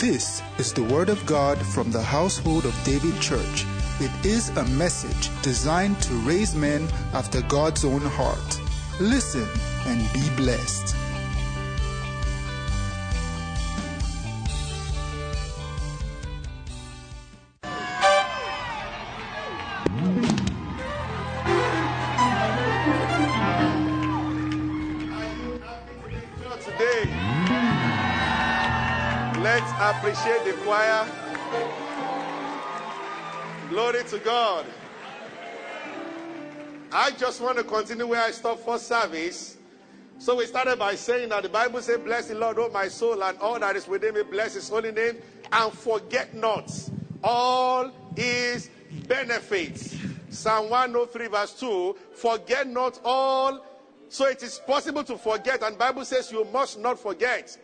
This is the Word of God from the household of David Church. It is a message designed to raise men after God's own heart. Listen and be blessed. Appreciate the choir. Glory to God. I just want to continue where I stopped for service. So we started by saying that the Bible says, Bless the Lord, oh my soul, and all that is within me, bless his holy name, and forget not all his benefits. Psalm 103, verse 2 Forget not all. So it is possible to forget, and Bible says you must not forget.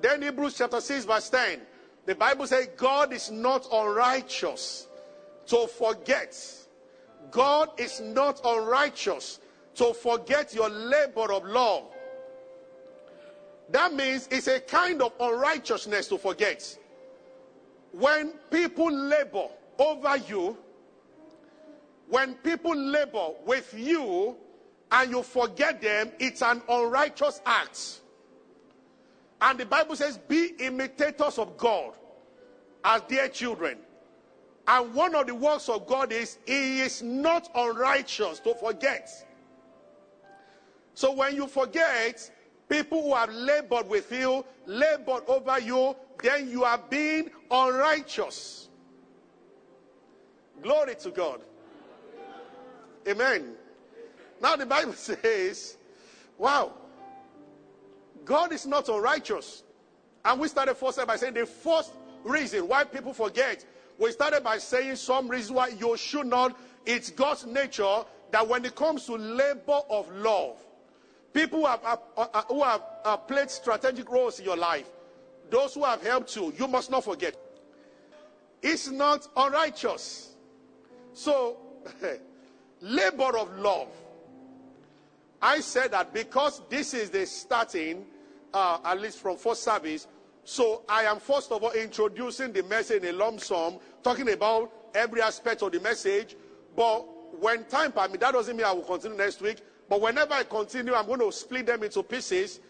Then Hebrews chapter 6, verse 10. The Bible says God is not unrighteous to forget. God is not unrighteous to forget your labor of love. That means it's a kind of unrighteousness to forget. When people labor over you, when people labor with you and you forget them, it's an unrighteous act. And the Bible says, Be imitators of God as dear children. And one of the works of God is He is not unrighteous to forget. So when you forget, people who have labored with you, labored over you, then you are being unrighteous. Glory to God. Amen. Now the Bible says, wow, God is not unrighteous. And we started first by saying the first reason why people forget. We started by saying some reasons why you should not. It's God's nature that when it comes to labor of love, people who have, uh, uh, who have uh, played strategic roles in your life, those who have helped you, you must not forget. It's not unrighteous. So, labor of love. I said that because this is the starting, uh, at least from first service, so I am first of all introducing the message in a lump sum, talking about every aspect of the message. But when time permits, that doesn't mean I will continue next week. But whenever I continue, I'm going to split them into pieces,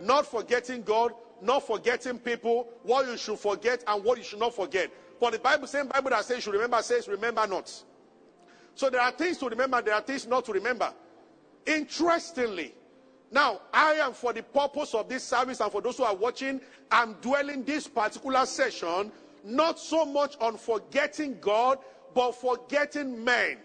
not forgetting God, not forgetting people, what you should forget and what you should not forget. For the Bible, same Bible that says you should remember says remember not. So there are things to remember, there are things not to remember. Interestingly, now I am for the purpose of this service and for those who are watching, I'm dwelling this particular session not so much on forgetting God, but forgetting men.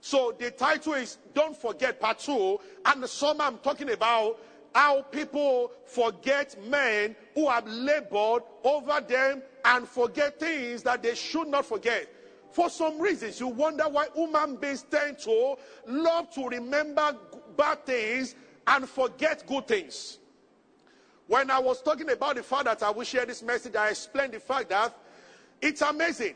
So the title is Don't Forget Part 2, and the summer I'm talking about how people forget men who have labored over them and forget things that they should not forget. For some reasons, you wonder why human beings tend to love to remember bad things and forget good things. When I was talking about the fact that I will share this message, I explained the fact that it's amazing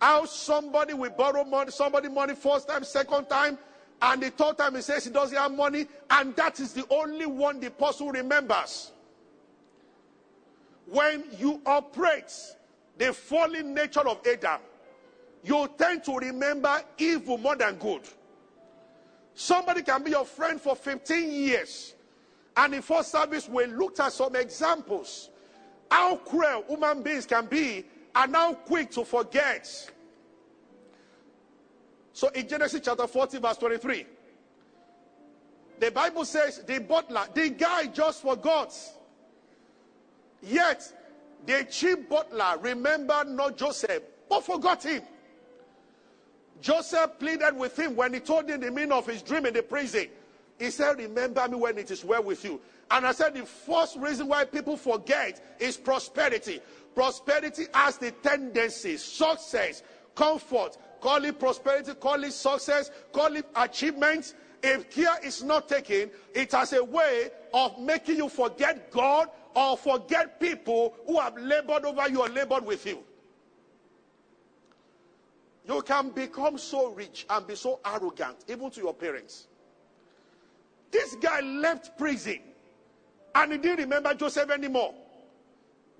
how somebody will borrow money, somebody money first time, second time, and the third time he says he doesn't have money, and that is the only one the person remembers. When you operate the fallen nature of Adam, you tend to remember evil more than good. Somebody can be your friend for 15 years. And in first service, we looked at some examples how cruel human beings can be and how quick to forget. So in Genesis chapter 40, verse 23, the Bible says the butler, the guy just forgot. Yet the chief butler remembered not Joseph, but forgot him. Joseph pleaded with him when he told him the meaning of his dream in the prison. He said, Remember me when it is well with you. And I said, The first reason why people forget is prosperity. Prosperity has the tendency, success, comfort, call it prosperity, call it success, call it achievement. If care is not taken, it has a way of making you forget God or forget people who have labored over you or labored with you. You can become so rich and be so arrogant, even to your parents. This guy left prison and he didn't remember Joseph anymore.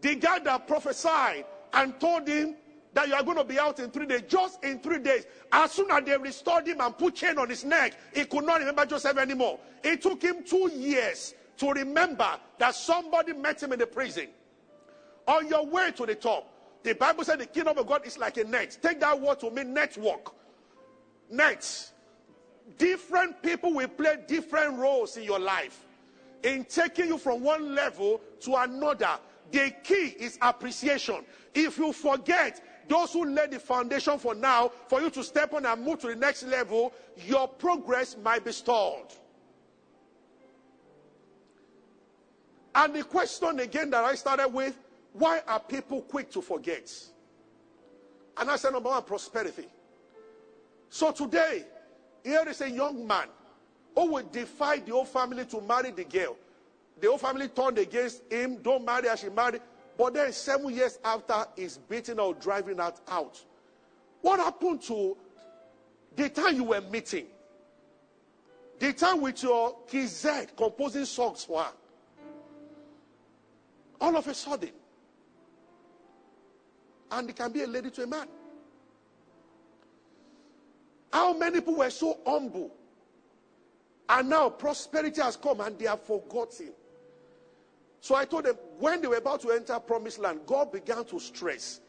The guy that prophesied and told him that you are going to be out in three days, just in three days, as soon as they restored him and put chain on his neck, he could not remember Joseph anymore. It took him two years to remember that somebody met him in the prison. On your way to the top, the Bible said the kingdom of God is like a net. Take that word to mean network. Nets. Different people will play different roles in your life in taking you from one level to another. The key is appreciation. If you forget those who laid the foundation for now, for you to step on and move to the next level, your progress might be stalled. And the question again that I started with why are people quick to forget? And I said, number one, prosperity. So today, here is a young man who will defy the whole family to marry the girl. The whole family turned against him, don't marry her, she married. But then seven years after, he's beating or driving her out. What happened to the time you were meeting? The time with your kizet composing songs for her? All of a sudden. And it can be a lady to a man. How many people were so humble? And now prosperity has come and they have forgotten. So I told them when they were about to enter promised land, God began to stress,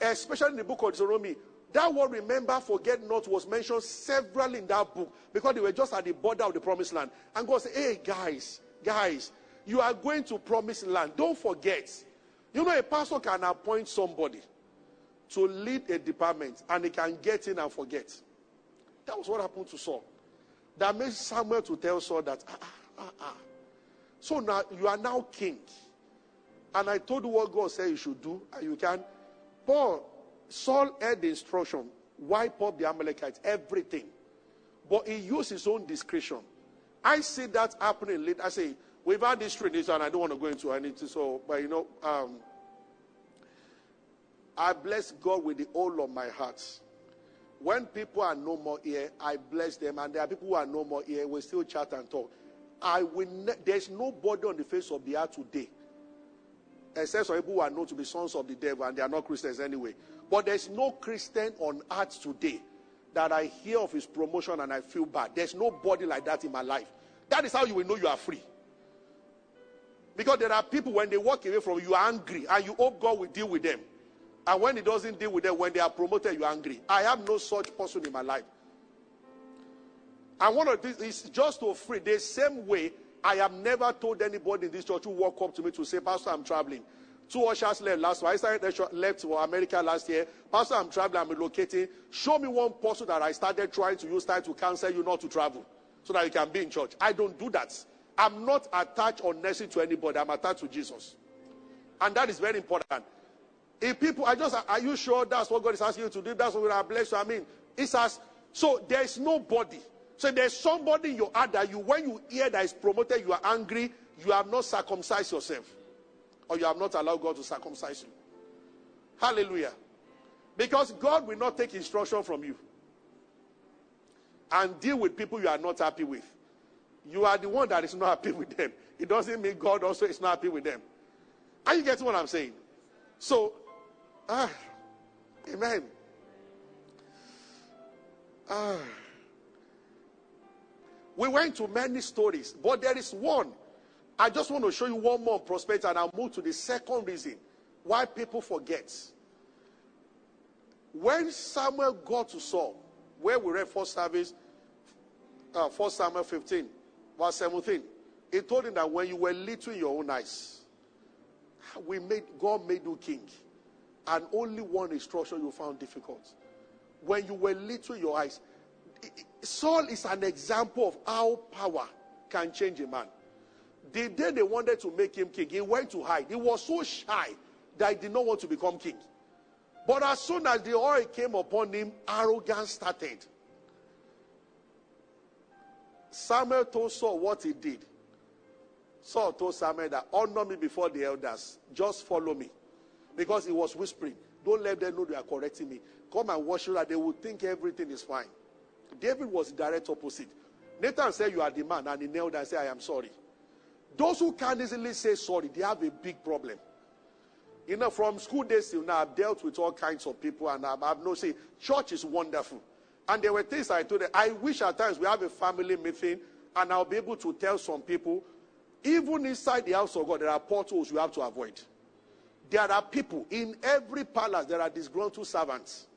especially in the book of Deuteronomy. That word remember, forget not was mentioned several in that book because they were just at the border of the promised land. And God said, Hey, guys, guys, you are going to promised land. Don't forget. You know, a pastor can appoint somebody to lead a department and he can get in and forget. That was what happened to Saul. That made Samuel to tell Saul that, ah, ah, ah, ah. So now you are now king. And I told you what God said you should do, and you can. Paul, Saul had the instruction wipe up the Amalekites, everything. But he used his own discretion. I see that happening late. I say, we've had this tradition, and I don't want to go into anything. So, but you know, um, I bless God with the whole of my heart. When people are no more here, I bless them, and there are people who are no more here. We still chat and talk. I will. Ne- there's nobody on the face of the earth today, except some people who are known to be sons of the devil, and they are not Christians anyway. But there's no Christian on earth today that I hear of his promotion and I feel bad. There's nobody like that in my life. That is how you will know you are free. Because there are people when they walk away from you, you are angry, and you hope God will deal with them. And when he doesn't deal with them, when they are promoted, you're angry. I have no such person in my life. And one of these is just to free. The same way I have never told anybody in this church who walk up to me to say, Pastor, I'm traveling. Two ushers left last year. I started left for America last year. Pastor, I'm traveling, I'm relocating. Show me one person that I started trying to use time to counsel you not to travel so that you can be in church. I don't do that. I'm not attached or necessary to anybody. I'm attached to Jesus. And that is very important. If people are just, are you sure that's what God is asking you to do? That's what I bless you. I mean, it's as so there's nobody. So there's somebody in your heart that you, when you hear that is promoted, you are angry, you have not circumcised yourself. Or you have not allowed God to circumcise you. Hallelujah. Because God will not take instruction from you and deal with people you are not happy with. You are the one that is not happy with them. It doesn't mean God also is not happy with them. Are you getting what I'm saying? So Ah, amen. Ah. We went to many stories, but there is one. I just want to show you one more prospect, and I'll move to the second reason why people forget. When Samuel got to Saul, where we read first service, uh, 1 Samuel 15, verse 17, he told him that when you were little in your own eyes, we made God made you king and only one instruction you found difficult. When you were little in your eyes, Saul is an example of how power can change a man. The day they wanted to make him king, he went to hide. He was so shy that he did not want to become king. But as soon as the oil came upon him, arrogance started. Samuel told Saul what he did. Saul told Samuel that honor me before the elders, just follow me because he was whispering. Don't let them know they are correcting me. Come and worship that they will think everything is fine. David was direct opposite. Nathan said, You are the man, and he knelt and said, I am sorry. Those who can't easily say sorry, they have a big problem. You know, from school days till now, I've dealt with all kinds of people, and I've, I've no say, church is wonderful. And there were things I told them. I wish at times we have a family meeting, and I'll be able to tell some people, even inside the house of God, there are portals you have to avoid. There are people in every palace, there are disgruntled servants.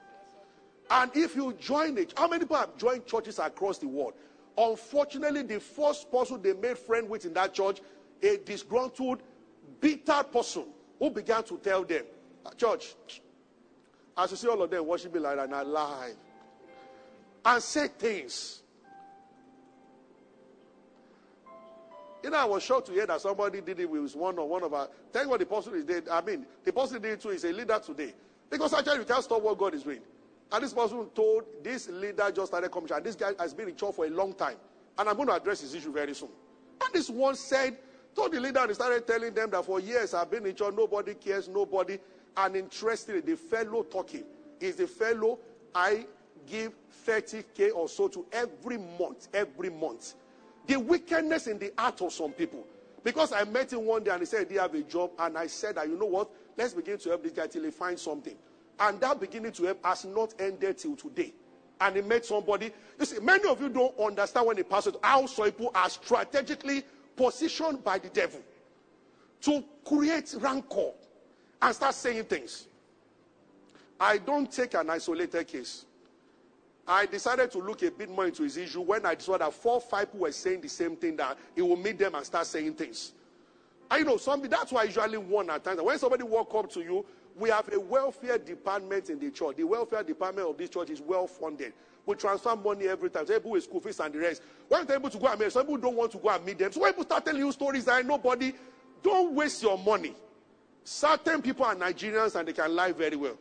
And if you join it, how many people have joined churches across the world? Unfortunately, the first person they made friend with in that church, a disgruntled, bitter person who began to tell them, Church, as you see all of them worshiping like that alive, and say things. You know, I was shocked to hear that somebody did it with one or one of our. Thank God the person is dead. I mean, the person did it too is a leader today. Because actually, you can't stop what God is doing. And this person told this leader just started coming, and this guy has been in church for a long time. And I'm going to address this issue very soon. And this one said, told the leader, and he started telling them that for years I've been in church, nobody cares, nobody. And interestingly, the fellow talking is the fellow I give 30k or so to every month, every month. The wickedness in the heart of some people. Because I met him one day and he said he have a job, and I said that you know what? Let's begin to help this guy till he finds something. And that beginning to help has not ended till today. And he met somebody. You see, many of you don't understand when he passes how some people are strategically positioned by the devil to create rancor and start saying things. I don't take an isolated case. I decided to look a bit more into his issue when I saw that four, five people were saying the same thing that he will meet them and start saying things. I know something that's why I usually warn at times. When somebody walk up to you, we have a welfare department in the church. The welfare department of this church is well funded. We transfer money every time. So people with school fees and the rest. When they're able to go and meet, some people don't want to go and meet them. So when people start telling you stories that nobody, don't waste your money. Certain people are Nigerians and they can lie very well.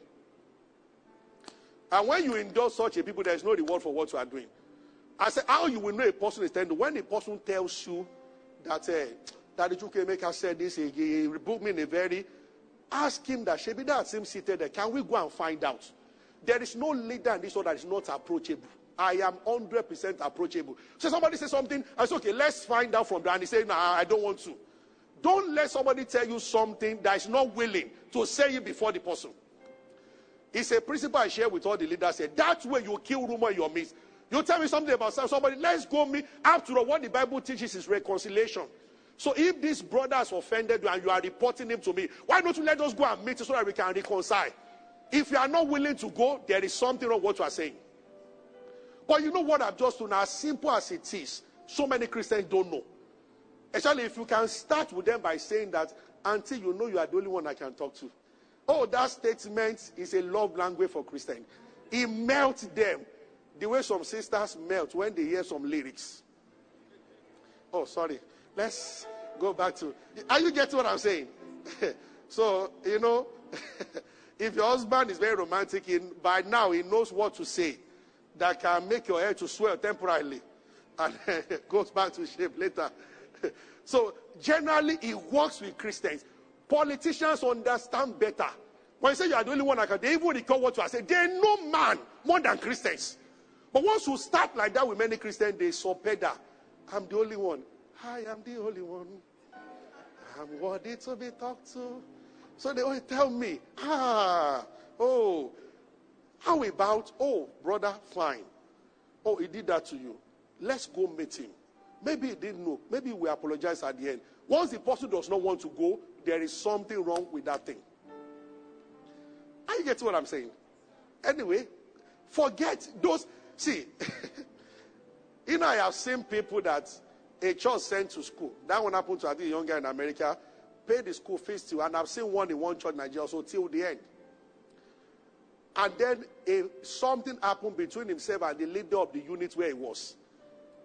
And when you endorse such a people, there is no reward for what you are doing. I said, how you will know a person is tender when a person tells you that uh, the Chuke maker said this, he, rebuked me in a very ask him that Shebi that him seated there. Can we go and find out? There is no leader in this world that is not approachable. I am 100% approachable. So somebody say something, I say, okay, let's find out from there. And he no, nah, I don't want to. Don't let somebody tell you something that is not willing to say it before the person. It's a principle I share with all the leaders here. That way you kill rumor in your midst. You tell me something about somebody, let's go me. After all, what the Bible teaches is reconciliation. So if this brother has offended you and you are reporting him to me, why don't you let us go and meet so that we can reconcile? If you are not willing to go, there is something wrong with what you are saying. But you know what I've just done, as simple as it is, so many Christians don't know. Especially if you can start with them by saying that until you know you are the only one I can talk to. Oh, that statement is a love language for Christians. It melts them the way some sisters melt when they hear some lyrics. Oh, sorry. Let's go back to. Are you getting what I'm saying? so, you know, if your husband is very romantic, by now he knows what to say that can make your hair to swell temporarily and goes back to shape later. so, generally, it works with Christians. Politicians understand better. When you say you are the only one I can, they even recall what you are saying. They know man more than Christians. But once you start like that with many Christians, they surrender. I'm the only one. I am the only one. I'm worthy to be talked to. So they always tell me, ah, oh, how about, oh, brother, fine. Oh, he did that to you. Let's go meet him. Maybe he didn't know. Maybe we apologize at the end. Once the person does not want to go, there is something wrong with that thing. Are you getting what I'm saying? Anyway, forget those. See, you know, I have seen people that a church sent to school. That one happened to a young guy in America. Paid the school fees till, and I've seen one in one church in Nigeria, so till the end. And then a, something happened between himself and the leader of the unit where he was.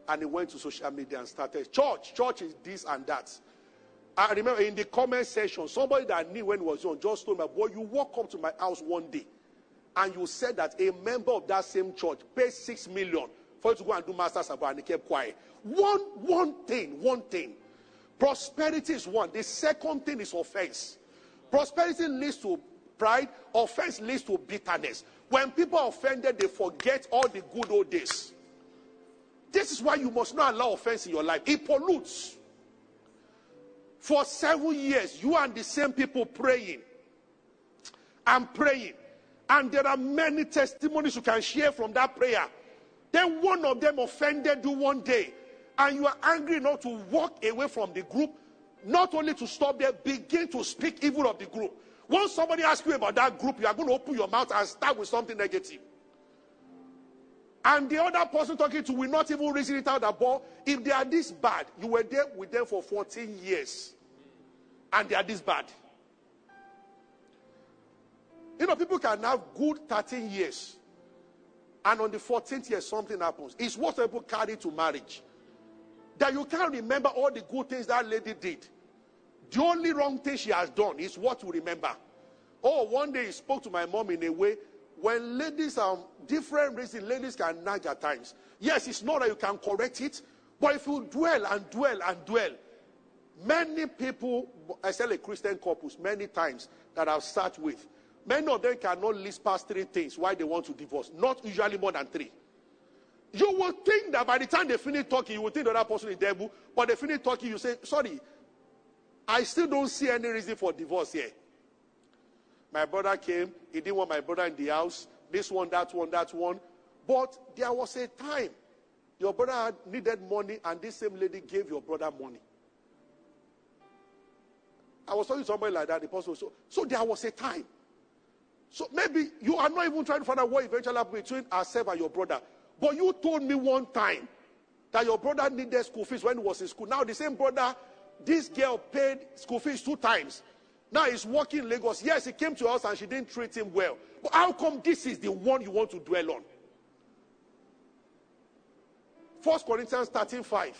And he went to social media and started, Church, church is this and that. I remember in the comment section, somebody that knew when he was young just told me, Boy, you walk up to my house one day and you said that a member of that same church paid six million for you to go and do master's abroad and he kept quiet. One, one thing, one thing. Prosperity is one. The second thing is offense. Prosperity leads to pride, offense leads to bitterness. When people are offended, they forget all the good old days. This is why you must not allow offense in your life. It pollutes. For seven years, you and the same people praying. and praying. And there are many testimonies you can share from that prayer. Then one of them offended you one day, and you are angry enough to walk away from the group, not only to stop there, begin to speak evil of the group. Once somebody asks you about that group, you are going to open your mouth and start with something negative. And the other person talking to will not even reason it out about if they are this bad, you were there with them for 14 years, and they are this bad. You know, people can have good 13 years, and on the 14th year, something happens. It's what people carry to marriage. That you can't remember all the good things that lady did. The only wrong thing she has done is what you remember. Oh, one day he spoke to my mom in a way when ladies are different reasons, ladies can nag at times. Yes, it's not that you can correct it, but if you dwell and dwell and dwell, many people, I tell a Christian couples, many times that I've sat with, Many of them cannot list past three things why they want to divorce. Not usually more than three. You will think that by the time they finish talking, you will think the other person is devil. But they finish talking, you say, sorry, I still don't see any reason for divorce here. My brother came, he didn't want my brother in the house. This one, that one, that one. But there was a time your brother needed money, and this same lady gave your brother money. I was talking to somebody like that. The person so, so there was a time so maybe you are not even trying to find out what eventually happened between ourselves and your brother. But you told me one time that your brother needed school fees when he was in school. Now the same brother, this girl paid school fees two times. Now he's working in Lagos. Yes, he came to us and she didn't treat him well. But how come this is the one you want to dwell on? First Corinthians 13 5.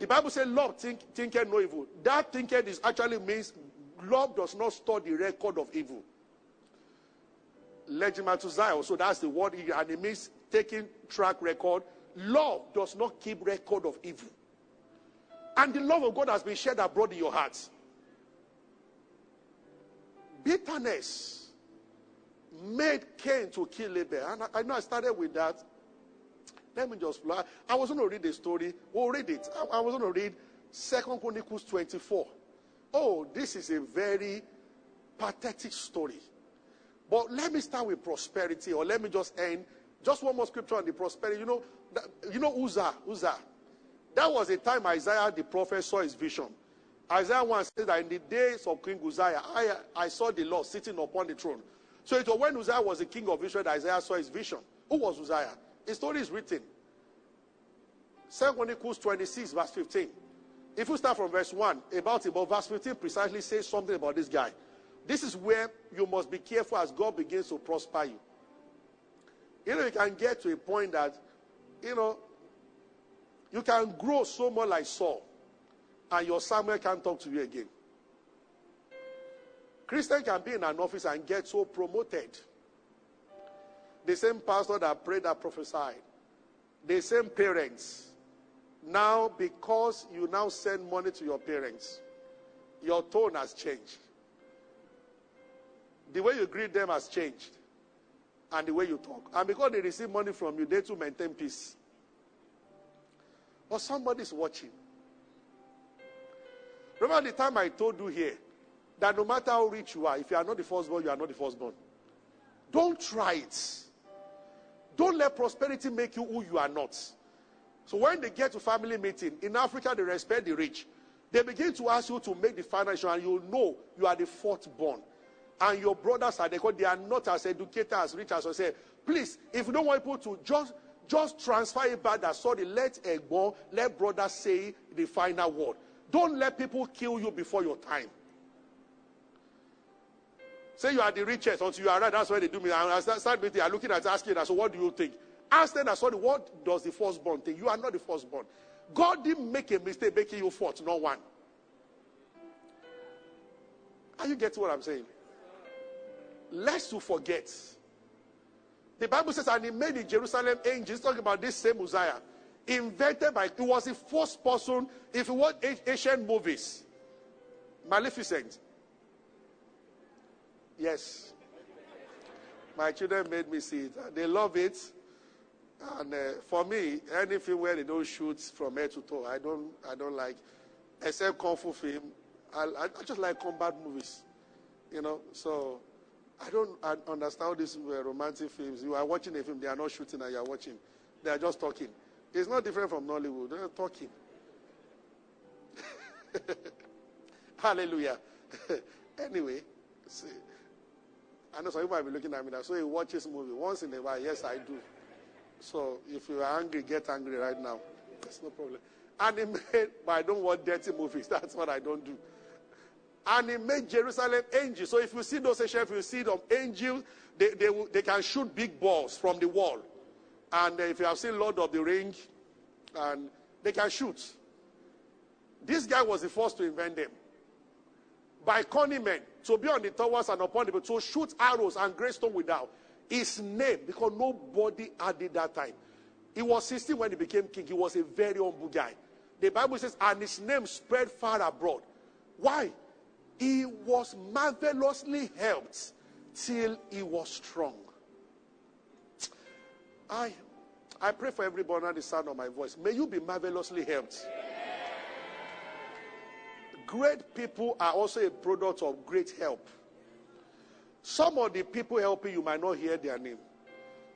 The Bible says, Love think, thinketh no evil. That thinketh is actually means love does not store the record of evil legimatizai. So that's the word, and it means taking track record. Love does not keep record of evil. And the love of God has been shed abroad in your hearts. Bitterness made Cain to kill Abel. And I, I know I started with that. Let me just fly. I was going to read the story. We'll read it. I, I was going to read Second Chronicles 24. Oh, this is a very pathetic story. But let me start with prosperity, or let me just end. Just one more scripture on the prosperity. You know, that, you know Uzzah, Uzzah. That was a time Isaiah the prophet saw his vision. Isaiah 1 says that in the days of King Uzziah, I, I saw the Lord sitting upon the throne. So it was when Uzziah was the king of Israel that Isaiah saw his vision. Who was Uzziah? His story is written. 2 Chronicles 26, verse 15. If we start from verse 1, about it, but verse 15 precisely says something about this guy. This is where you must be careful as God begins to prosper you. You know, you can get to a point that, you know, you can grow so much like Saul, and your Samuel can't talk to you again. Christian can be in an office and get so promoted. The same pastor that prayed that prophesied, the same parents. Now, because you now send money to your parents, your tone has changed the way you greet them has changed. And the way you talk. And because they receive money from you, they too maintain peace. But somebody's watching. Remember the time I told you here that no matter how rich you are, if you are not the firstborn, you are not the firstborn. Don't try it. Don't let prosperity make you who you are not. So when they get to family meeting, in Africa, they respect the rich. They begin to ask you to make the financial, and you know you are the fourth born and your brothers are because they are not as educated as rich as I say, please, if you don't want people to just just transfer it back that sorry, let Egbo, let brother say the final word. Don't let people kill you before your time. Say you are the richest until you are right. That's why they do me. I start meeting. I'm looking at asking that. So what do you think? Ask them. Sorry, what does the firstborn think? You are not the firstborn. God didn't make a mistake making you fourth, not one. Are you getting what I'm saying? lest you forget. The Bible says, and he made in Jerusalem angels, talking about this same Uzziah, invented by, it was the first person, if you watch Asian movies, Maleficent. Yes. My children made me see it. They love it. And uh, for me, anything where they don't shoot from head to toe, I don't, I don't like, except kung fu film. I, I just like combat movies, you know. So I don't I understand these uh, romantic films. You are watching a film, they are not shooting and you are watching. They are just talking. It's not different from Nollywood. They're talking. Hallelujah. anyway, see, I know some people might be looking at me now. So he watches movie once in a while. Yes, I do. So if you are angry, get angry right now. There's no problem. Animate, but I don't want dirty movies. That's what I don't do. And he made Jerusalem angels. So if you see those if you see them angels, they, they, they can shoot big balls from the wall. And uh, if you have seen Lord of the Ring, and they can shoot. This guy was the first to invent them. By cunning men, to be on the towers and upon the to shoot arrows and greystone without. His name, because nobody had it that time. He was 16 when he became king. He was a very humble guy. The Bible says, and his name spread far abroad. Why? He was marvelously helped till he was strong. I, I pray for everybody under the sound of my voice. May you be marvelously helped. Great people are also a product of great help. Some of the people helping you might not hear their name.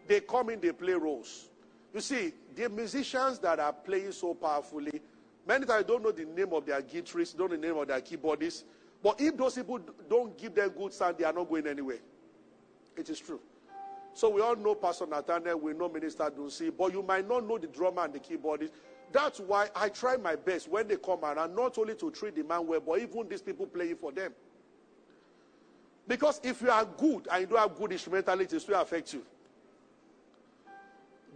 They come in, they play roles. You see, the musicians that are playing so powerfully, many times don't know the name of their guitarists, don't know the name of their keyboardists. But if those people don't give them good sound, they are not going anywhere. It is true. So we all know Pastor Nathaniel, we know Minister Dunsin, but you might not know the drummer and the keyboardist. That's why I try my best when they come around, not only to treat the man well, but even these people playing for them. Because if you are good and you don't have good instrumentality, it will affect you.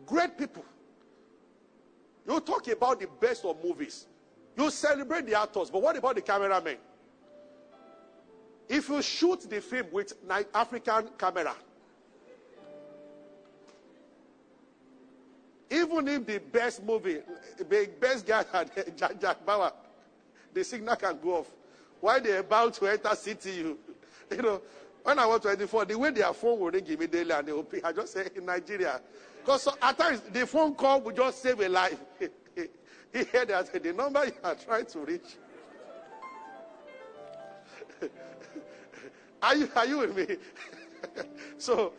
Great people. You talk about the best of movies. You celebrate the actors, but what about the cameramen? If you shoot the film with African camera, even if the best movie, the best guy Jack, Jack Bauer, the signal can go off. Why they're about to enter city, you, know, when I was 24, the way their phone would ring immediately and they will pick, I just say in Nigeria. Because so, at times the phone call would just save a life. he heard that the number you are trying to reach. are, you, are you with me? so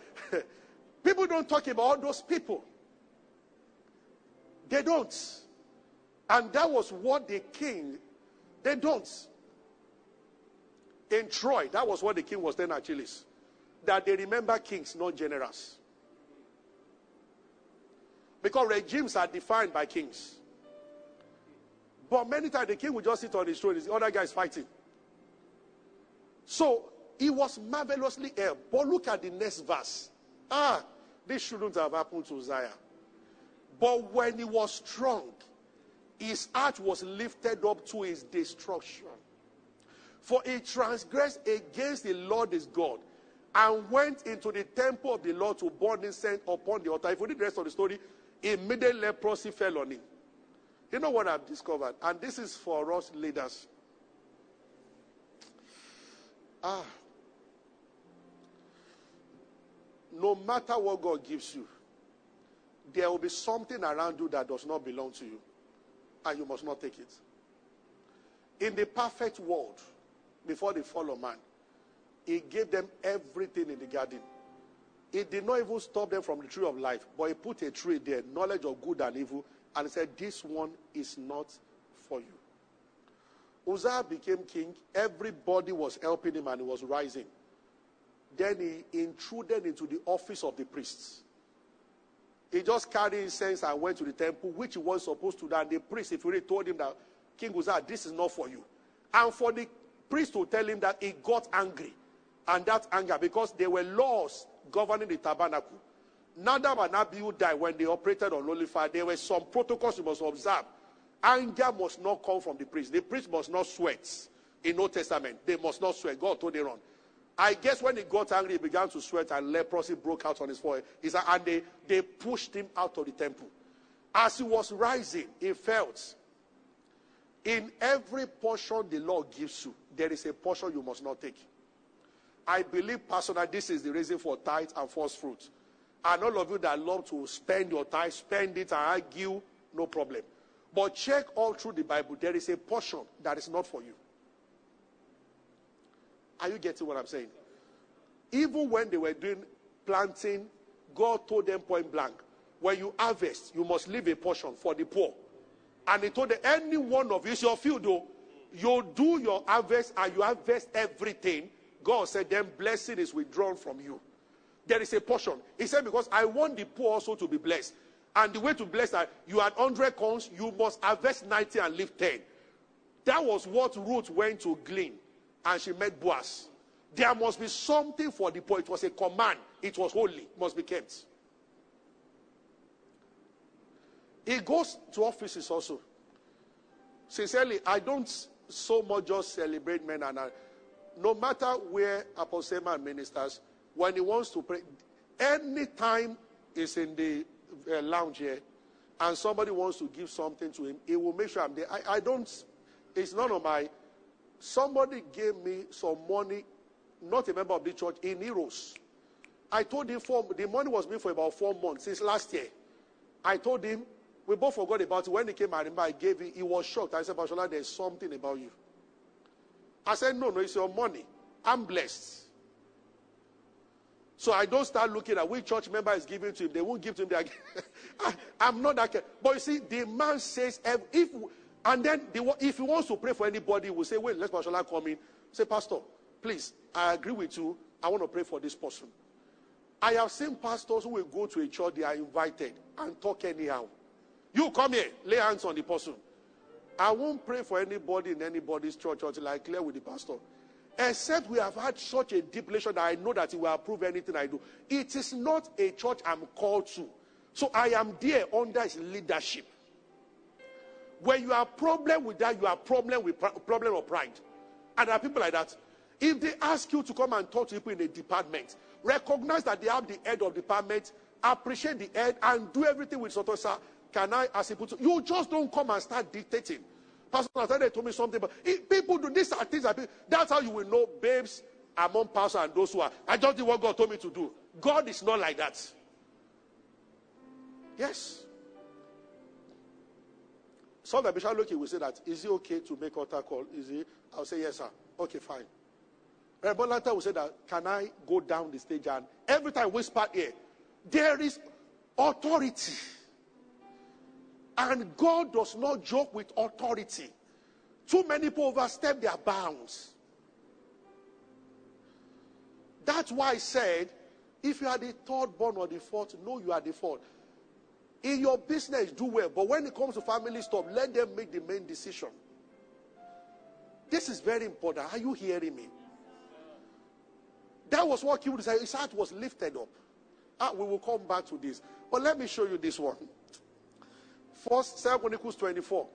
people don't talk about all those people. They don't. And that was what the king, they don't in Troy, that was what the king was then Achilles. That they remember kings, not generals. Because regimes are defined by kings. But many times the king will just sit on his throne, the other guy is fighting. So he was marvelously helped. But look at the next verse. Ah, this shouldn't have happened to Uzziah. But when he was strong, his heart was lifted up to his destruction. For he transgressed against the Lord his God and went into the temple of the Lord to burn incense upon the altar. If you read the rest of the story, immediate leprosy fell on him. You know what I've discovered? And this is for us leaders. Ah. No matter what God gives you, there will be something around you that does not belong to you. And you must not take it. In the perfect world, before the fall of man, he gave them everything in the garden. He did not even stop them from the tree of life, but he put a tree there, knowledge of good and evil, and he said, This one is not for you. Uzziah became king. Everybody was helping him and he was rising. Then he intruded into the office of the priests. He just carried incense and went to the temple, which he was supposed to do. And the priest, if you really told him that, King Uzziah, this is not for you. And for the priest will tell him that he got angry. And that anger, because there were laws governing the tabernacle. Nadab and Abihu died when they operated on holy fire. There were some protocols you must observe. Anger must not come from the priest. The priest must not sweat. In Old Testament, they must not sweat. God told Aaron. I guess when he got angry, he began to sweat and leprosy broke out on his forehead. And they, they pushed him out of the temple. As he was rising, he felt in every portion the Lord gives you, there is a portion you must not take. I believe personally this is the reason for tithe and first fruit. And all of you that love to spend your tithe, spend it and argue, no problem. But check all through the Bible, there is a portion that is not for you. Are you getting what I'm saying? Even when they were doing planting, God told them point blank, when you harvest, you must leave a portion for the poor. And he told them, any one of you, it's your field though, you do your harvest and you harvest everything. God said, then blessing is withdrawn from you. There is a portion. He said, because I want the poor also to be blessed. And the way to bless that, you had 100 coins, you must harvest 90 and leave 10. That was what Ruth went to glean. And she met Boaz. There must be something for the poor. It was a command. It was holy. It must be kept. He goes to offices also. Sincerely, I don't so much just celebrate men and I, no matter where Apostle man ministers, when he wants to pray, anytime is in the uh, lounge here and somebody wants to give something to him, he will make sure I'm there. I, I don't, it's none of my, somebody gave me some money, not a member of the church, in euros. I told him for, the money was me for about four months since last year. I told him, we both forgot about it. When he came, I remember I gave him, he was shocked. I said, Bashola, there's something about you. I said, no, no, it's your money. I'm blessed. So I don't start looking at which church member is giving to him. They won't give to him. I, am not that. But you see, the man says, if, and then the, if he wants to pray for anybody, he will say, wait, let Pastor come in. Say, Pastor, please, I agree with you. I want to pray for this person. I have seen pastors who will go to a church, they are invited and talk anyhow. You come here, lay hands on the person. I won't pray for anybody in anybody's church until I clear with the pastor. Except we have had such a deep relation that I know that he will approve anything I do. It is not a church I'm called to. So I am there under his leadership. When you have problem with that, you have problem with problem of pride. And there are people like that. If they ask you to come and talk to people in a department, recognize that they have the head of the department, appreciate the head, and do everything with Sotosa. Can I ask people to? You just don't come and start dictating. Pastor Nathaniel told me something, but if people do these are things that people, that's how you will know babes among pastors and those who are. I just did what God told me to do. God is not like that. Yes. Some of Bishop Loki will say that, is it okay to make altar call? Is it? I'll say, yes, sir. Okay, fine. Eh, Reverend Lanta will say that, can I go down the stage and every time whisper here, there is authority. And God does not joke with authority. Too many people overstep their bounds. That's why I said, if you are the third born or the fourth, no, you are the fourth. In your business, do well. But when it comes to family stuff, let them make the main decision. This is very important. Are you hearing me? That was what killed his heart was lifted up. Ah, we will come back to this. But let me show you this one. First, Second Chronicles 24.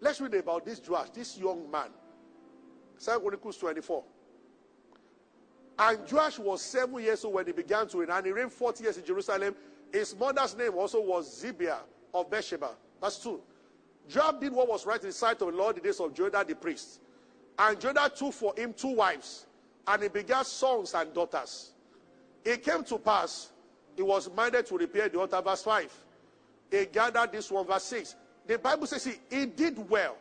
Let's read about this Joash, this young man. Second Chronicles 24. And Joash was seven years old when he began to reign, and he reigned 40 years in Jerusalem. His mother's name also was Zibiah of Beersheba. That's two. Joab did what was right in the sight of the Lord the days of Jodah the priest. And Jodah took for him two wives, and he begat sons and daughters. It came to pass, he was minded to repair the altar, verse 5 he gathered this one, verse 6. The Bible says he, he did well.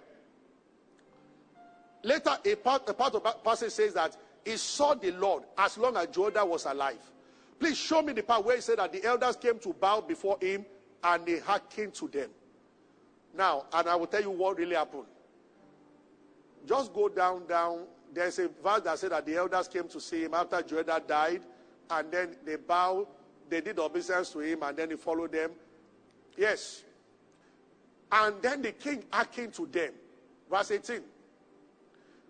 Later, a part, a part of the passage says that he saw the Lord as long as Jodah was alive. Please show me the part where he said that the elders came to bow before him and he hearkened to them. Now, and I will tell you what really happened. Just go down, down. There's a verse that said that the elders came to see him after Jodah died, and then they bowed, they did obeisance to him, and then he followed them. Yes. And then the king hearkened to them. Verse 18.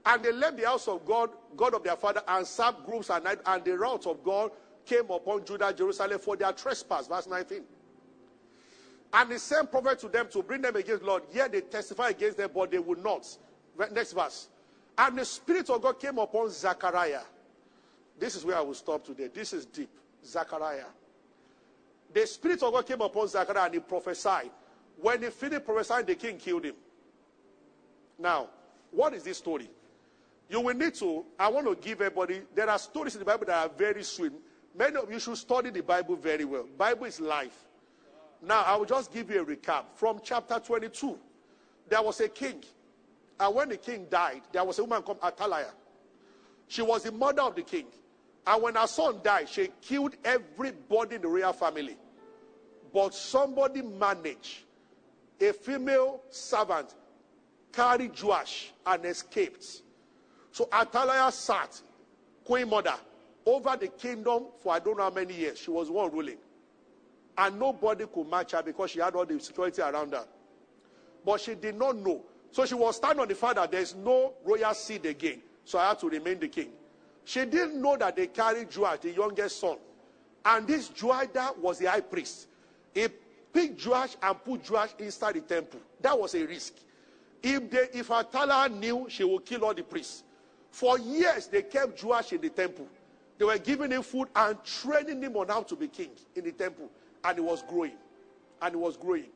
And they left the house of God, God of their father, and served groups night, and the wrath of God came upon Judah, Jerusalem for their trespass. Verse 19. And he sent prophet to them to bring them against the Lord. Yet they testify against them, but they would not. Next verse. And the Spirit of God came upon Zechariah. This is where I will stop today. This is deep. Zechariah the Spirit of God came upon Zechariah and he prophesied. When he finished prophesying, the king killed him. Now, what is this story? You will need to, I want to give everybody, there are stories in the Bible that are very sweet. Many of you should study the Bible very well. Bible is life. Now, I will just give you a recap. From chapter 22, there was a king. And when the king died, there was a woman called Athaliah. She was the mother of the king. And when her son died, she killed everybody in the royal family. But somebody managed, a female servant carried Joash and escaped. So Athaliah sat, queen mother, over the kingdom for I don't know how many years. She was one ruling. And nobody could match her because she had all the security around her. But she did not know. So she was standing on the fact that there's no royal seed again. So I had to remain the king. She didn't know that they carried Joash, the youngest son. And this Joiada was the high priest. He picked Joash and put Joash inside the temple. That was a risk. If they, if Athaliah knew, she would kill all the priests. For years, they kept Joash in the temple. They were giving him food and training him on how to be king in the temple. And he was growing. And he was growing.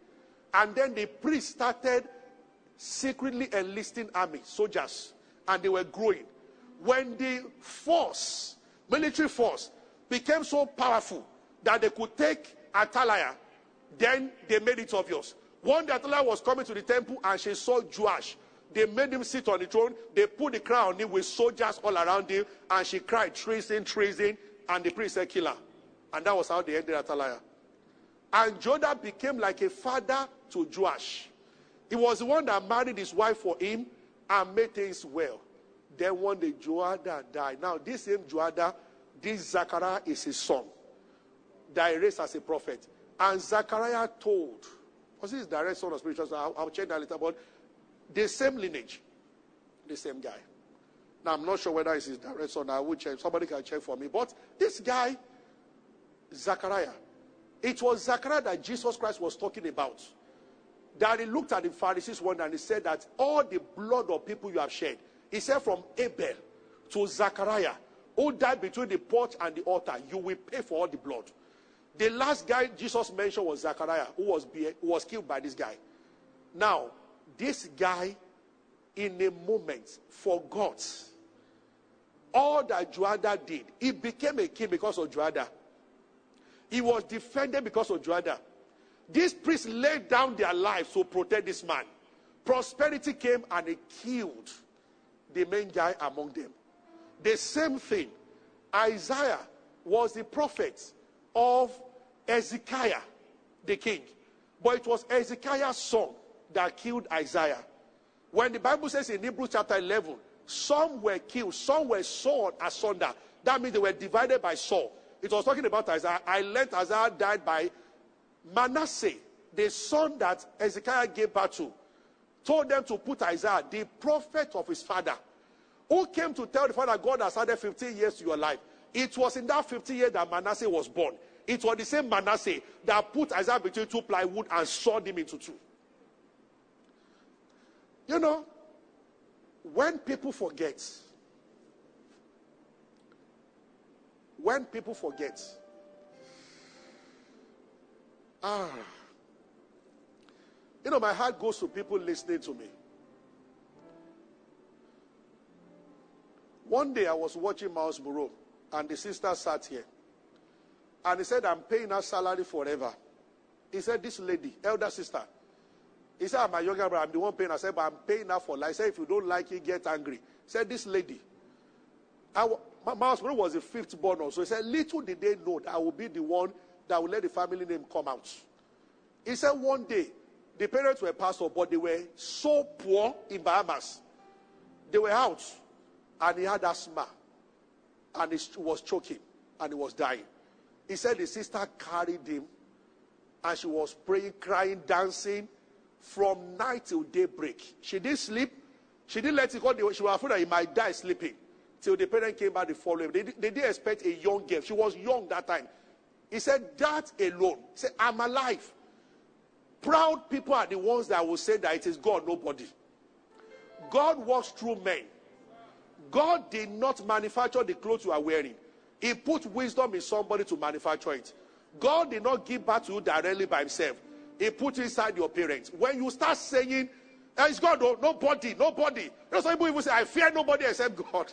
And then the priests started secretly enlisting army, soldiers. And they were growing. When the force, military force, became so powerful that they could take Athaliah, then they made it obvious. One day Athaliah was coming to the temple and she saw Joash. They made him sit on the throne. They put the crown on him with soldiers all around him. And she cried, treason, treason. And the priest said, kill her. And that was how they ended Athaliah. And Jotham became like a father to Joash. He was the one that married his wife for him and made things well. Then one day Joada died. Now, this same Joada, this Zachariah is his son that he raised as a prophet. And Zachariah told, was his direct son of spiritual son? I'll, I'll check that later, but the same lineage, the same guy. Now, I'm not sure whether it's his direct son. I will check. Somebody can check for me. But this guy, Zachariah, it was Zachariah that Jesus Christ was talking about. That he looked at the Pharisees one and he said that all the blood of people you have shed, he said from Abel to Zachariah, who died between the porch and the altar, you will pay for all the blood. The last guy Jesus mentioned was Zachariah, who was, who was killed by this guy. Now, this guy, in a moment, forgot all that Joada did. He became a king because of Joada. He was defended because of Joada. These priests laid down their lives to protect this man. Prosperity came and he killed the main guy among them. The same thing. Isaiah was the prophet of Ezekiah, the king. But it was Ezekiah's son that killed Isaiah. When the Bible says in Hebrews chapter 11, some were killed, some were sawn asunder. That means they were divided by saw. It was talking about Isaiah. I learned Isaiah died by Manasseh, the son that Ezekiah gave birth to. Told them to put Isaiah, the prophet of his father, who came to tell the father God has added 15 years to your life. It was in that 15 years that Manasseh was born. It was the same Manasseh that put Isaiah between two plywood and sawed him into two. You know, when people forget, when people forget, ah, you know, my heart goes to people listening to me. One day I was watching Myles Munroe, and the sister sat here. And he said, I'm paying her salary forever. He said, This lady, elder sister, he said, ah, I'm a younger brother, I'm the one paying. I said, but I'm paying her for life. He said, if you don't like it, get angry. He said, this lady. Myles Munroe was the fifth born also. He said, little did they know that I will be the one that will let the family name come out. He said, one day, the parents were pastors, but they were so poor in Bahamas. They were out, and he had asthma, and he was choking, and he was dying. He said the sister carried him, and she was praying, crying, dancing from night till daybreak. She didn't sleep. She didn't let it go. She was afraid that he might die sleeping. Till the parent came back the following. They, they didn't expect a young girl. She was young that time. He said, That alone. He said, I'm alive. Proud people are the ones that will say that it is God, nobody. God works through men. God did not manufacture the clothes you are wearing. He put wisdom in somebody to manufacture it. God did not give back to you directly by himself. He put inside your parents. When you start saying, eh, it's God, oh, nobody, nobody. You know, some people even say, I fear nobody except God.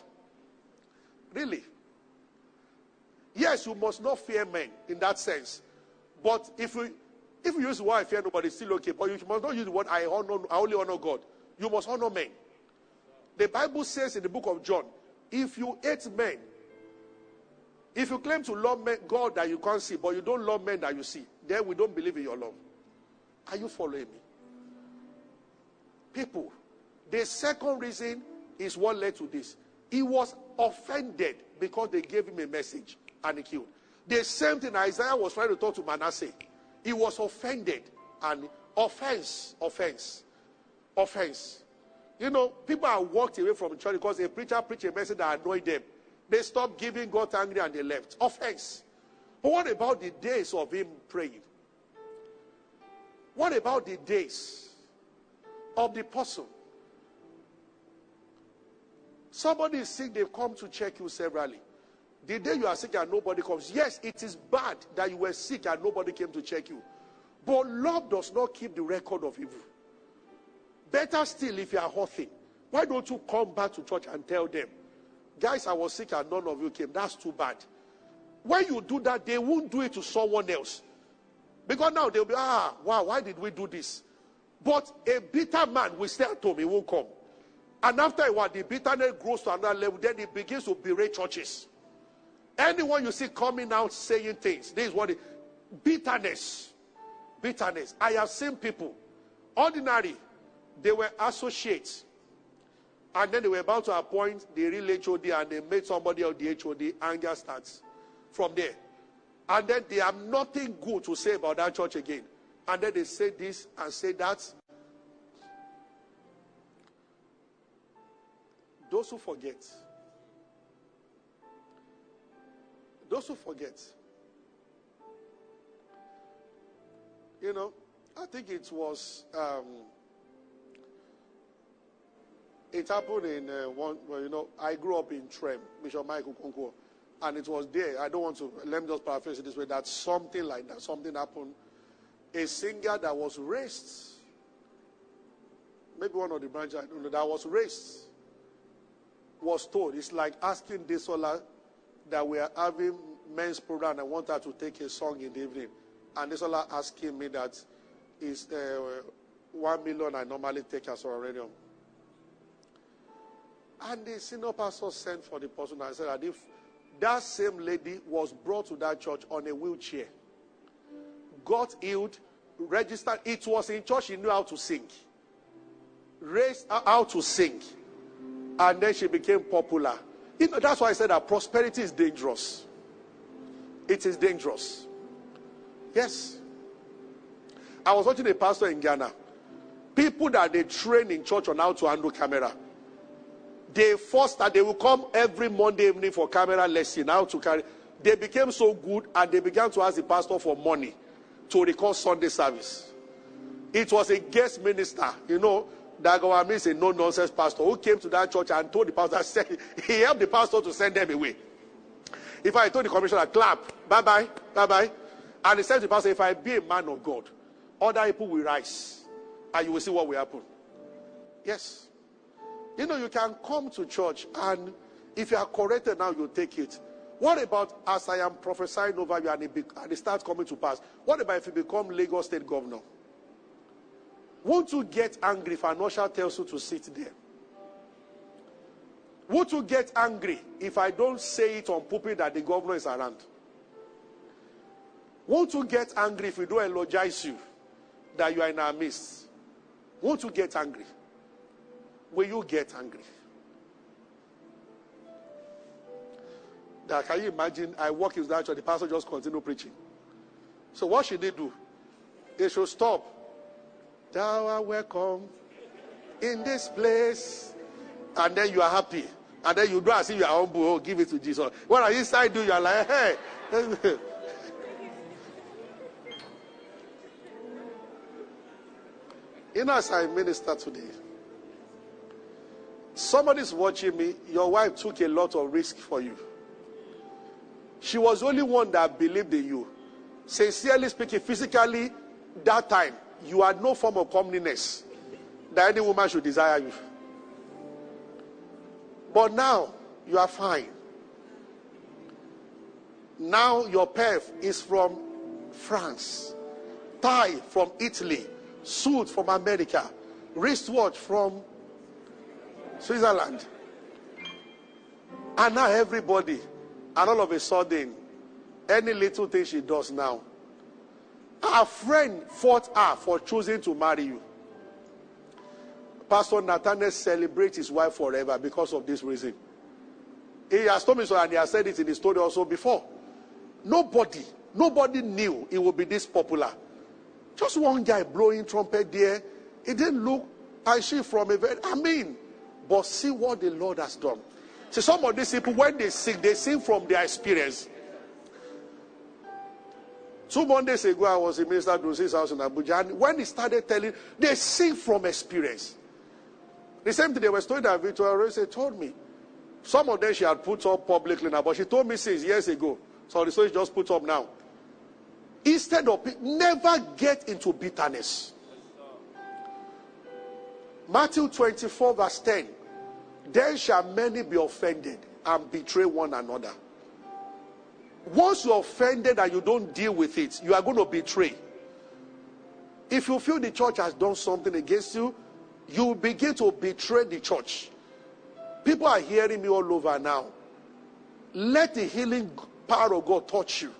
Really? Yes, you must not fear men in that sense. But if you if you use the word I fear nobody, it's still okay. But you must not use the word I honor I only honor God. You must honor men. The Bible says in the book of John, if you hate men, If you claim to love men, God that you can't see, but you don't love men that you see, then we don't believe in your love. Are you following me? People, the second reason is what led to this. He was offended because they gave him a message and he killed. The same thing Isaiah was trying to talk to Manasseh. He was offended and offense, offense, offense. You know, people are walked away from church because a preacher preached a message that annoyed them. They stopped giving, got angry, and they left. Offense. But what about the days of him praying? What about the days of the person? Somebody is sick, they've come to check you severally. The day you are sick and nobody comes, yes, it is bad that you were sick and nobody came to check you. But love does not keep the record of evil. Better still, if you are healthy, why don't you come back to church and tell them, guys, I was sick and none of you came. That's too bad. When you do that, they won't do it to someone else. Because now they'll be, ah, wow, why did we do this? But a bitter man will stay at home, he won't come. And after a while, the bitterness grows to another level. Then it begins to berate churches. Anyone you see coming out saying things, this is what it, bitterness. Bitterness. I have seen people, ordinary, they were associates. And then they were about to appoint the real HOD and they made somebody of the HOD. Anger starts from there. And then they have nothing good to say about that church again. And then they say this and say that. Those who forget, those who forget, you know, I think it was, um, it happened in uh, one, well, you know, I grew up in Trem, Bishop Mike Okonkwo, and it was there. I don't want to, let me just paraphrase it this way, that something like that, something happened. A singer that was raised, maybe one of the branches, I don't know, that was raised was told. It's like asking this Desola that we are having men's program. I want her to take a song in the evening. And this Desola asking me that is uh, one million I normally take as radio. And the senior pastor sent for the person and said that if that same lady was brought to that church on a wheelchair, got healed, registered, it was in church, she knew how to sing. Raised how to sing and then she became popular. You know, that's why I said that prosperity is dangerous. It is dangerous. Yes. I was watching a pastor in Ghana. People that they train in church on how to handle camera. They forced that they will come every Monday evening for camera lesson, how to carry. They became so good and they began to ask the pastor for money to record Sunday service. It was a guest minister, you know, Dag Heward-Mills is a no nonsense pastor who came to that church and told the pastor, he helped the pastor to send them away. If I told the commissioner, clap, bye bye, bye bye. And he said to the pastor, if I be a man of God, other people will rise and you will see what will happen. Yes. You know, you can come to church and if you are corrected now, you take it. What about as I am prophesying over you and it, be, and it starts coming to pass? What about if you become Lagos State governor? Won't you get angry if an usher tells you to sit there? Won't you get angry if I don't say it on pulpit that the governor is around? Won't you get angry if we don't eulogize you that you are in our midst? Won't you get angry? Will you get angry? Can you imagine? I walk in that church, the pastor just continue preaching. So what should they do? They should stop Thou art welcome in this place. And then you are happy. And then you do as if you are humble. Oh, give it to Jesus. What are you inside do? You are like, hey. you know, as I minister today, somebody's watching me. Your wife took a lot of risk for you. She was the only one that believed in you. Sincerely speaking, physically, that time, you had no form of comeliness that any woman should desire you. But now you are fine. Now your perf is from France, tie from Italy, suit from America, wristwatch from Switzerland. And now everybody, And all of a sudden, any little thing she does now, her friend fought her for choosing to marry you. Pastor Nathaniel celebrates his wife forever because of this reason. He has told me so, and he has said it in the story also before. Nobody, nobody knew it would be this popular. Just one guy blowing trumpet there. It didn't look, and she from a very, I mean, but see what the Lord has done. See, some of these people, when they sing, they sing from their experience. Two Mondays ago, I was in Minister Dunsin's house in Abuja, and when he started telling, they sing from experience. The same thing they were story that Victoria Orenze told me. Some of them she had put up publicly now, but she told me since years ago. So the story just put up now. Instead of never get into bitterness. Matthew 24, verse 10. Then shall many be offended and betray one another. Once you're offended and you don't deal with it, you are going to betray. If you feel the church has done something against you, you begin to betray the church. People are hearing me all over now. Let the healing power of God touch you.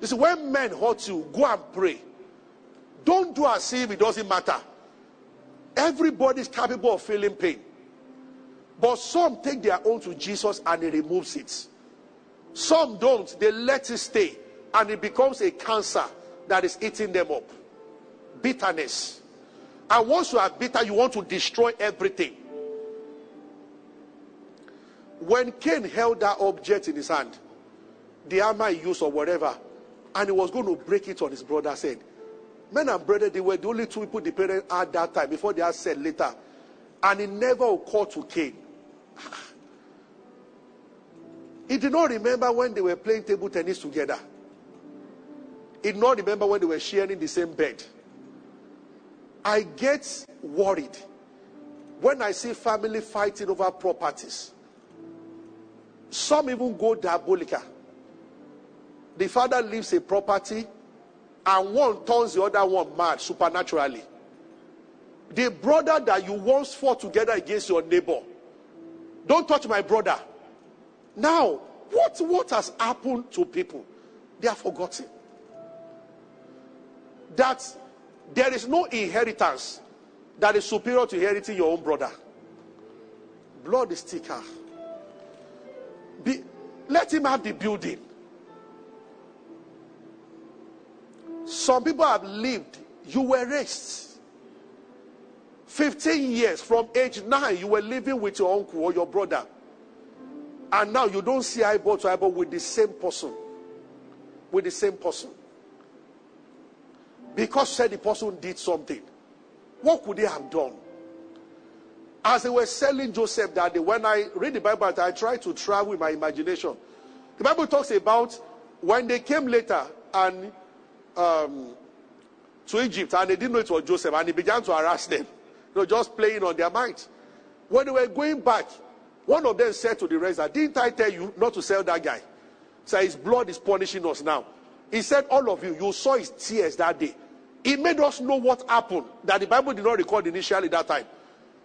This is when men hurt you, go and pray. Don't do as if it doesn't matter. Everybody is capable of feeling pain. But some take their own to Jesus and he removes it. Some don't, they let it stay and it becomes a cancer that is eating them up. Bitterness. And once you are bitter, you want to destroy everything. When Cain held that object in his hand, the hammer he used or whatever, and he was going to break it on his brother's said, Men and brother, they were the only two people the parents had that time before they had said later. And it never occurred to Cain. He did not remember when they were playing table tennis together. He did not remember when they were sharing the same bed. I get worried when I see family fighting over properties. Some even go diabolical. The father leaves a property and one turns the other one mad supernaturally. The brother that you once fought together against your neighbor. Don't touch my brother. Now, what, what has happened to people? They are forgotten. That there is no inheritance that is superior to inheriting your own brother. Blood is thicker. Be, let him have the building. Some people have lived. You were raised. 15 years from age 9, you were living with your uncle or your brother. And now you don't see eyeball to eyeball with the same person. With the same person. Because said the person did something. What could they have done? As they were selling Joseph that day, when I read the Bible, I try to travel with my imagination. The Bible talks about when they came later and um, to Egypt and they didn't know it was Joseph and he began to harass them. You know, just playing on their minds. When they were going back, one of them said to the rest, Didn't I tell you not to sell that guy? So his blood is punishing us now. He said, All of you, you saw his tears that day. He made us know what happened that the Bible did not record initially that time.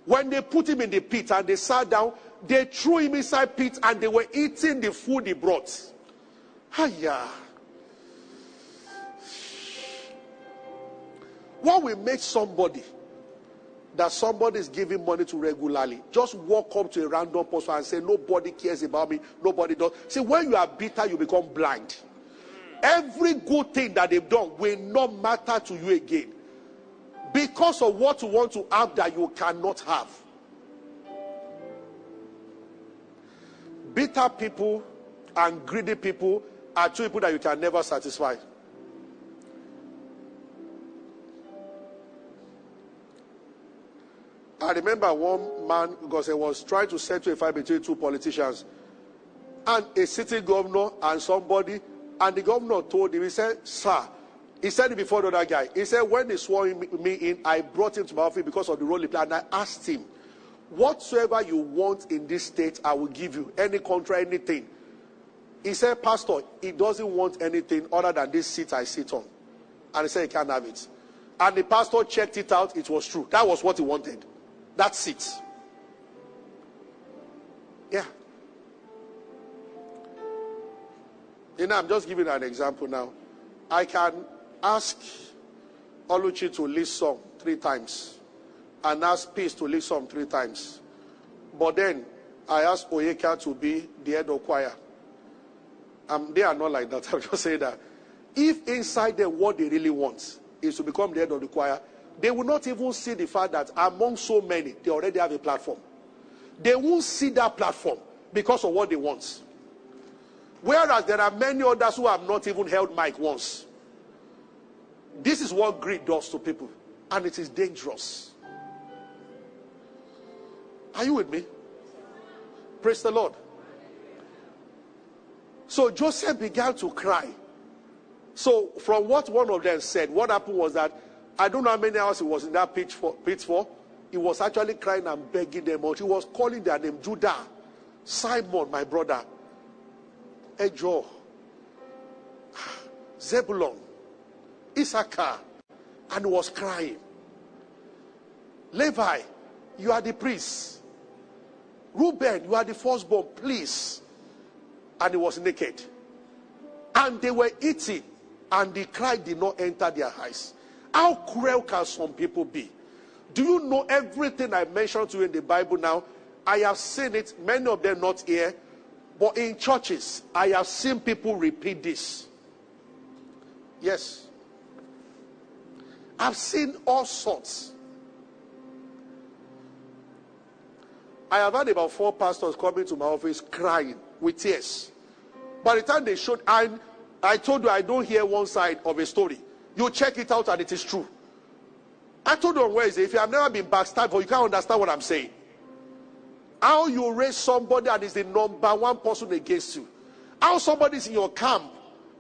When they put him in the pit and they sat down, they threw him inside pit and they were eating the food he brought. Hiya. What will make somebody that somebody is giving money to regularly just walk up to a random person and say, Nobody cares about me, nobody does. See, when you are bitter, you become blind. Every good thing that they've done will not matter to you again because of what you want to have that you cannot have. Bitter people and greedy people are two people that you can never satisfy. I remember one man because he was trying to settle a fight between two politicians and a city governor and somebody. And the governor told him, he said, Sir, he said it before the other guy. He said, When they swore me in, I brought him to my office because of the role he played. And I asked him, Whatsoever you want in this state, I will give you. Any country, anything. He said, Pastor, he doesn't want anything other than this seat I sit on. And he said, He can't have it. And the pastor checked it out. It was true. That was what he wanted. That's it. Yeah. You know, I'm just giving an example now. I can ask Oluchi to lead song three times and ask Peace to lead song three times. But then I ask Oyeka to be the head of choir. Um, they are not like that. I'm just saying that. If inside them what they really want is to become the head of the choir, they will not even see the fact that among so many, they already have a platform. They won't see that platform because of what they want. Whereas there are many others who have not even held mic once. This is what greed does to people, and it is dangerous. Are you with me? Praise the Lord. So Joseph began to cry. So, from what one of them said, what happened was that I don't know how many hours he was in that pitch for, pit for. He was actually crying and begging them out. He was calling their name Judah, Simon, my brother, Ejo, Zebulon, Issachar, and was crying. Levi, you are the priest. Reuben, you are the firstborn, please. And he was naked. And they were eating, and the cry did not enter their eyes. How cruel can some people be? Do you know everything I mentioned to you in the Bible now? I have seen it, many of them not here, but in churches, I have seen people repeat this. Yes. I've seen all sorts. I have had about four pastors coming to my office crying with tears. By the time they showed, I, I told you I don't hear one side of a story. You check it out and it is true. I told you on Wednesday, if you have never been backstabbed or you can't understand what I'm saying, how you raise somebody that is the number one person against you. How somebody is in your camp,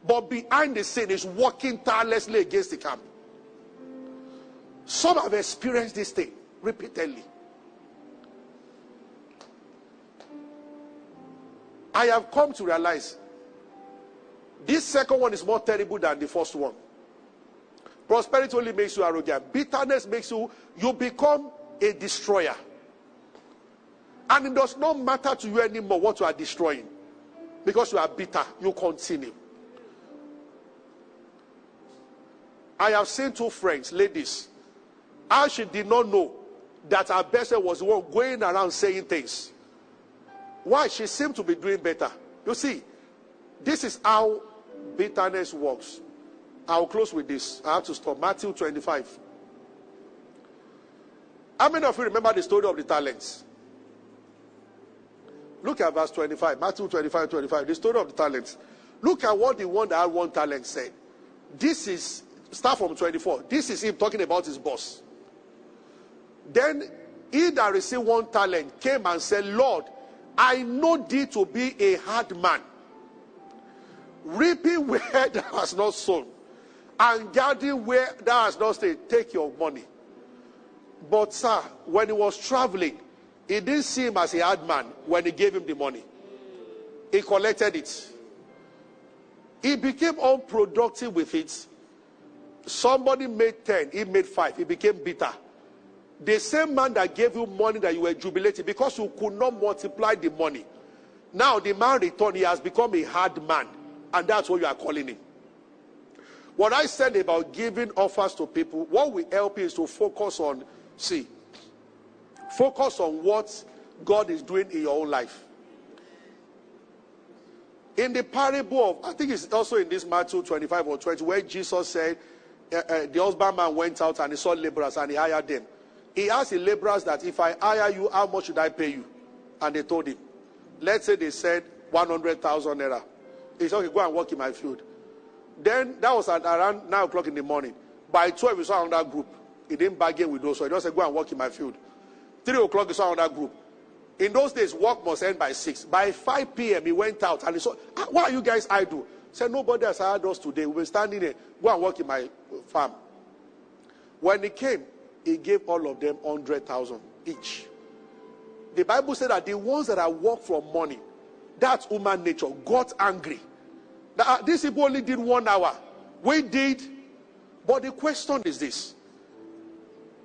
but behind the scene is working tirelessly against the camp. Some have experienced this thing repeatedly. I have come to realize this second one is more terrible than the first one. Prosperity only makes you arrogant. Bitterness makes you, you become a destroyer. And it does not matter to you anymore what you are destroying. Because you are bitter, you continue. I have seen two friends, ladies, how she did not know that her best friend was the one going around saying things. Why? She seemed to be doing better. You see, this is how bitterness works. I'll close with this. I have to stop. Matthew 25. How many of you remember the story of the talents? Look at verse 25. Matthew 25, 25. The story of the talents. Look at what the one that had one talent said. This is, start from 24. This is him talking about his boss. Then he that received one talent came and said, Lord, I know thee to be a hard man, reaping where thou hast not sown, and gathering where thou hast not stayed. Take your money. But, sir, when he was traveling, he didn't see him as a hard man when he gave him the money. He collected it. He became unproductive with it. Somebody made 10, he made 5. He became bitter. The same man that gave you money that you were jubilating because you could not multiply the money. Now the man returned, he has become a hard man. And that's what you are calling him. What I said about giving offers to people, what will help is to focus on, see, focus on what God is doing in your own life. In the parable of, I think it's also in this Matthew 25 or 20, where Jesus said, uh, uh, the husbandman went out and he saw laborers and he hired them. He asked the laborers that if I hire you, how much should I pay you? And they told him. Let's say they said 100,000 naira. He said, okay, go and work in my field. Then that was at around 9 o'clock in the morning. By 12, he saw another group. He didn't bargain with those, so he just said, go and work in my field. 3 o'clock, he saw another group. In those days, work must end by 6. By 5 p.m., he went out and he saw, ah, are you guys idle? He said, nobody has hired us today. We've been standing here. Go and work in my farm. When he came, he gave all of them 100,000 each. The Bible said that the ones that are work for money, that's human nature, got angry. Uh, these people only did one hour. We did. But the question is this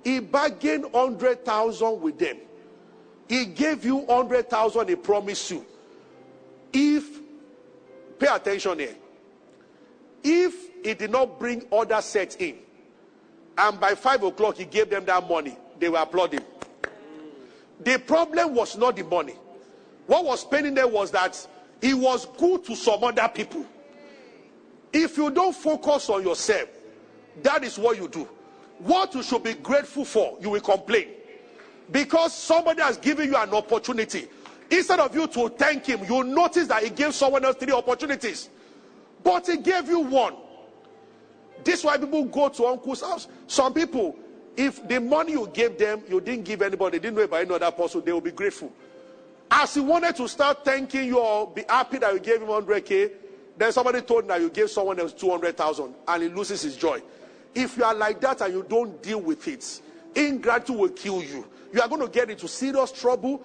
He bargained 100,000 with them. He gave you 100,000, he promised you. If, pay attention here, if he did not bring other sets in, and by five o'clock he gave them that money, they were applauding. The problem was not the money. What was paining them was that he was good to some other people. If you don't focus on yourself, that is what you do. What you should be grateful for, you will complain. Because somebody has given you an opportunity. Instead of you to thank him, you notice that he gave someone else three opportunities. But he gave you one. This is why people go to uncle's house. Some people, if the money you gave them, you didn't give anybody, didn't know about any other person, they will be grateful. As he wanted to start thanking you or be happy that you gave him 100k, then somebody told him that you gave someone else 200,000 and he loses his joy. If you are like that and you don't deal with it, ingratitude will kill you. You are going to get into serious trouble.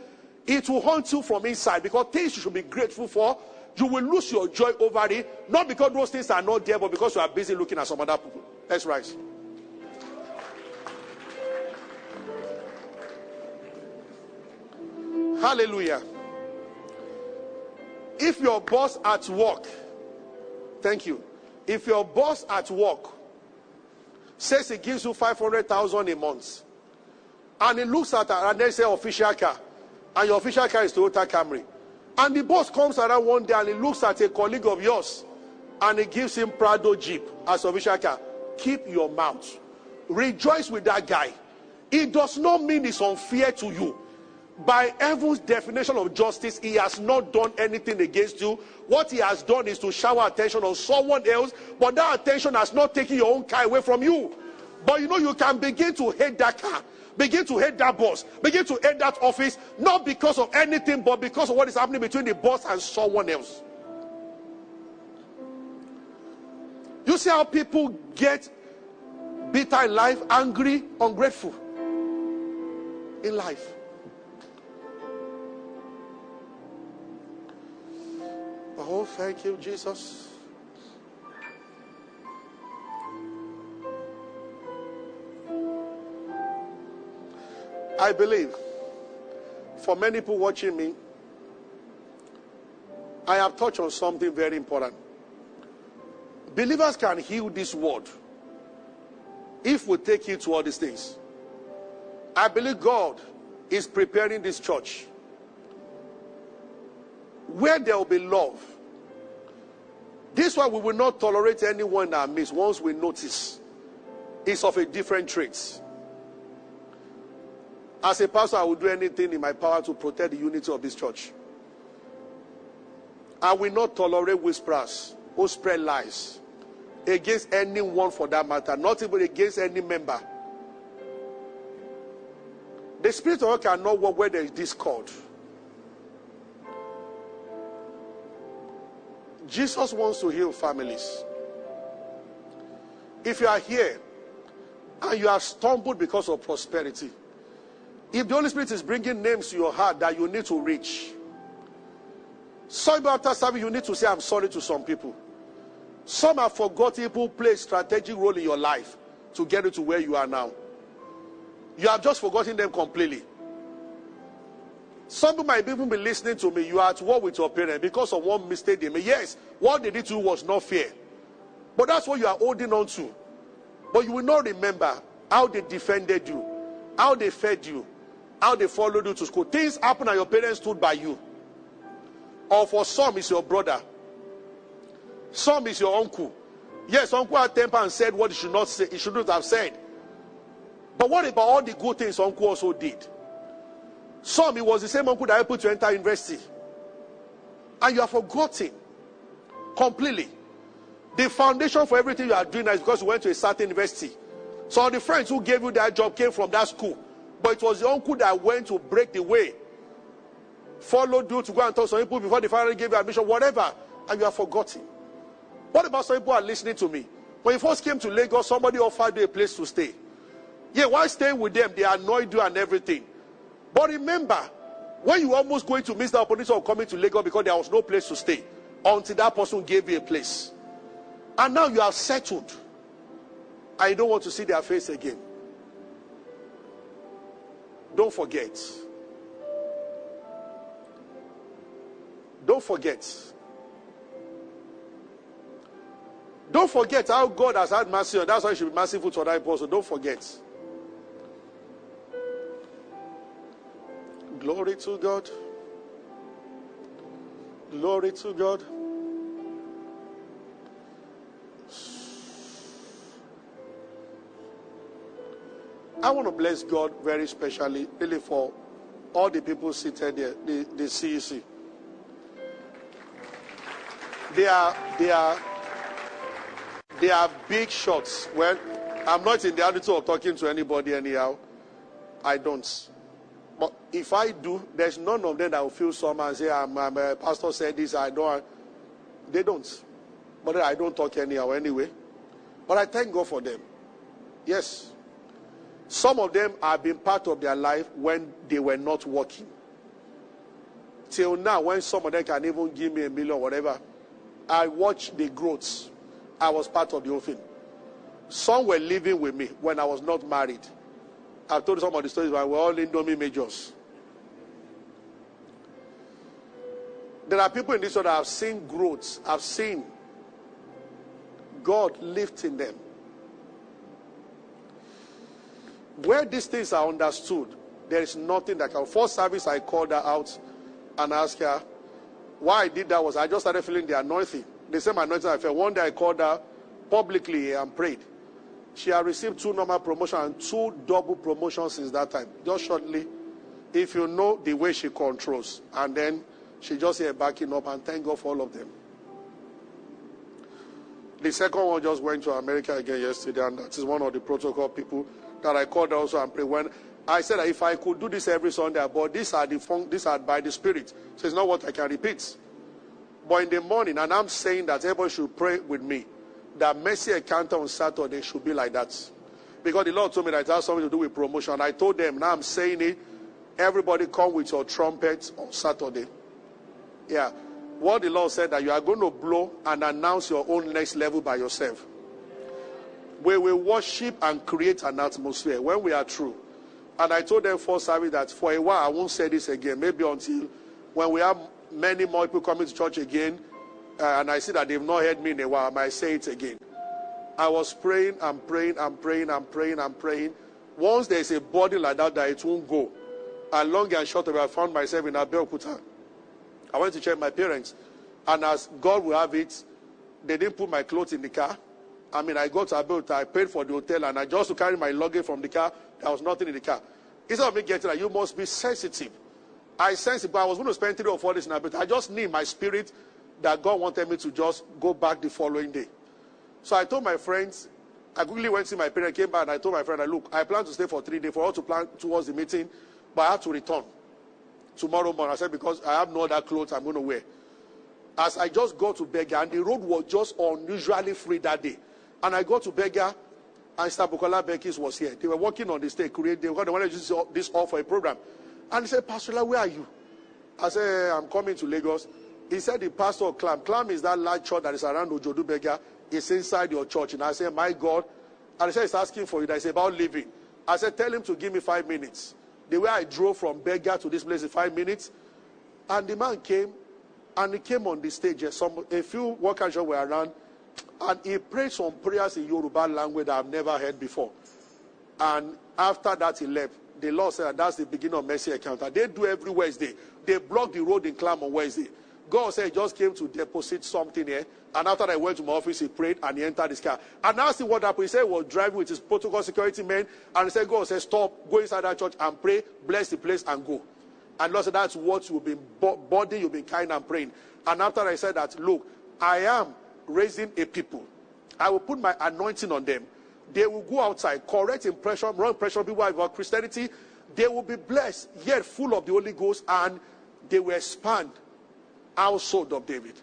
It will haunt you from inside because things you should be grateful for, you will lose your joy over it. Not because those things are not there, but because you are busy looking at some other people. Let's rise. Hallelujah. If your boss at work, thank you. If your boss at work says he gives you 500,000 a month, and he looks at an and they say official car, and your official car is Toyota Camry, and the boss comes around one day and he looks at a colleague of yours, and he gives him Prado Jeep as official car, keep your mouth. Rejoice with that guy. It does not mean it's unfair to you by heaven's definition of justice, he has not done anything against you. What he has done is to shower attention on someone else, but that attention has not taken your own car away from you. But you know, you can begin to hate that car, begin to hate that boss, begin to hate that office, not because of anything, but because of what is happening between the boss and someone else. You see how people get bitter in life, angry, ungrateful in life. Oh, thank you, Jesus. I believe for many people watching me, I have touched on something very important. Believers can heal this world if we take it to all these things. I believe God is preparing this church where there will be love this one we will not tolerate anyone that miss once we notice is of a different trait. As a pastor, I will do anything in my power to protect the unity of this church. I will not tolerate whisperers who spread lies against anyone for that matter, not even against any member. The Spirit of God cannot work where there is discord. Jesus wants to heal families. If you are here and you have stumbled because of prosperity, if the Holy Spirit is bringing names to your heart that you need to reach, some after service, you need to say, I'm sorry to some people. Some have forgotten people play a strategic role in your life to get you to where you are now. You have just forgotten them completely. Some might even be listening to me. You are at war with your parents because of one mistake they made. Yes, what they did to you was not fair. But that's what you are holding on to. But you will not remember how they defended you, how they fed you, how they followed you to school. Things happened and your parents stood by you. Or for some, it's your brother. Some is your uncle. Yes, uncle had temper and said what he should not say, he shouldn't have said. But what about all the good things uncle also did? Some, it was the same uncle that helped you to enter university. And you are forgotten completely. The foundation for everything you are doing is because you went to a certain university. So the friends who gave you that job came from that school. But it was the uncle that went to break the way. Followed you to go and talk to some people before they finally gave you admission, whatever. And you are forgotten. What about some people are listening to me? When you first came to Lagos, somebody offered you a place to stay. Yeah, while staying with them, they annoyed you and everything. But remember, when you almost going to miss the opportunity of coming to Lagos because there was no place to stay until that person gave you a place. And now you are settled. I don't want to see their face again. Don't forget. Don't forget. Don't forget how God has had mercy on. That's why you should be merciful to other people. So don't forget. Glory to God. Glory to God. I want to bless God very specially, really, for all the people seated there, the, the CEC. They are, they are, they are big shots. Well, I'm not in the attitude of talking to anybody anyhow. I don't. But if I do, there's none of them that will feel some and say, I'm, I'm a pastor said this, I don't. They don't. But I don't talk anyhow anyway. But I thank God for them. Yes. Some of them have been part of their life when they were not working. Till now, when some of them can even give me a million or whatever, I watch the growths. I was part of the whole thing. Some were living with me when I was not married. I've told some of the stories, but we're all Indomie majors. There are people in this world that have seen growths, have seen God lifting them. Where these things are understood, there is nothing that can. First service, I called her out and asked her why I did that was I just started feeling the anointing. The same anointing I felt. One day I called her publicly and prayed. She had received two normal promotions and two double promotions since that time. Just shortly, if you know the way she controls, and then she just here backing up and thank God for all of them. The second one just went to America again yesterday, and that is one of the protocol people that I called also and prayed. When I said that if I could do this every Sunday, but these are the fun- these are by the Spirit, so it's not what I can repeat. But in the morning, and I'm saying that everybody should pray with me that mercy encounter on Saturday should be like that. Because the Lord told me that it has something to do with promotion. I told them, now I'm saying it. Everybody come with your trumpets on Saturday. Yeah. What the Lord said that you are going to blow and announce your own next level by yourself. We will worship and create an atmosphere when we are true. And I told them for service that for a while I won't say this again. Maybe until when we have many more people coming to church again, uh, and I see that they've not heard me in a while, I might say it again. I was praying and praying and praying and praying and praying. Once there's a body like that, that it won't go. And long and short of it, I found myself in Abeokuta. I went to check my parents. And as God will have it, they didn't put my clothes in the car. I mean, I got to Abeokuta, I paid for the hotel, and I just to carry my luggage from the car, there was nothing in the car. Instead of me getting that, you must be sensitive. I sense it, but I was going to spend three or four days in Abeokuta. I just need my spirit that God wanted me to just go back the following day. So I told my friends, I quickly went to my parents, came back, and I told my friend, I look, I plan to stay for three days for all to plan towards the meeting, but I have to return tomorrow morning. I said, because I have no other clothes I'm going to wear. As I just got to Berger, and the road was just unusually free that day. And I got to Berger, and Star Bukola Beckis was here. They were working on the stage, create, they wanted to use this all for a program. And he said, Pastor, where are you? I said, I'm coming to Lagos. He said the pastor of Clam. Clam is that large church that is around Ojodu Berger. It's inside your church. And I said, My God. And he said, He's asking for you. That is about leaving. I said, Tell him to give me five minutes. The way I drove from Berger to this place is five minutes. And the man came and he came on the stage. Some, a few workers were around. And he prayed some prayers in Yoruba language that I've never heard before. And after that, he left. The Lord said that's the beginning of mercy encounter. They do every Wednesday. They block the road in Clam on Wednesday. God said he just came to deposit something here. And after I went to my office, he prayed and he entered his car. And I see what happened. He said he was driving with his protocol security men. And he said, God said, stop, go inside that church and pray, bless the place and go. And Lord said, that's what you've been body, you've been kind and praying. And after I said that, look, I am raising a people. I will put my anointing on them. They will go outside, correct impression, wrong impression people about Christianity. They will be blessed, yet full of the Holy Ghost, and they will expand household of David.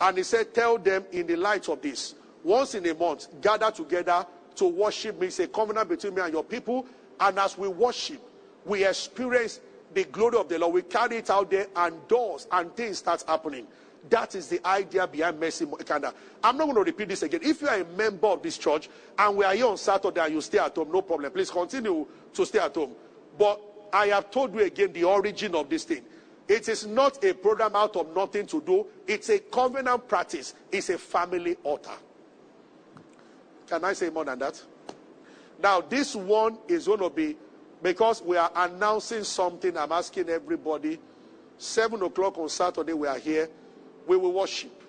And he said, Tell them in the light of this, once in a month, gather together to worship me. It's a covenant between me and your people. And as we worship, we experience the glory of the Lord. We carry it out there, and doors and things start happening. That is the idea behind Mercy Encounter. I'm not going to repeat this again. If you are a member of this church and we are here on Saturday and you stay at home, no problem. Please continue to stay at home. But I have told you again the origin of this thing. It is not a program out of nothing to do. It's a covenant practice. It's a family altar. Can I say more than that? Now, this one is going to be because we are announcing something. I'm asking everybody. Seven o'clock on Saturday, we are here. We will worship.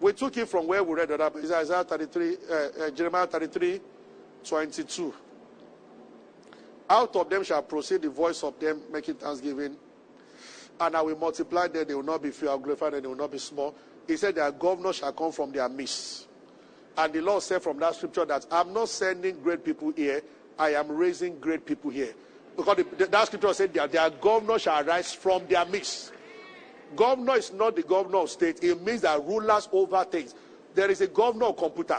We took it from where we read it up. Isaiah 33, uh, uh, Jeremiah 33, 22. Out of them shall proceed the voice of them making thanksgiving. And I will multiply them, they will not be few, I will glorify them, they will not be small. He said, Their governor shall come from their midst. And the Lord said from that scripture that I'm not sending great people here, I am raising great people here. Because the, that scripture said that their governor shall rise from their midst. Governor is not the governor of state, it means that rulers over things. There is a governor of computer,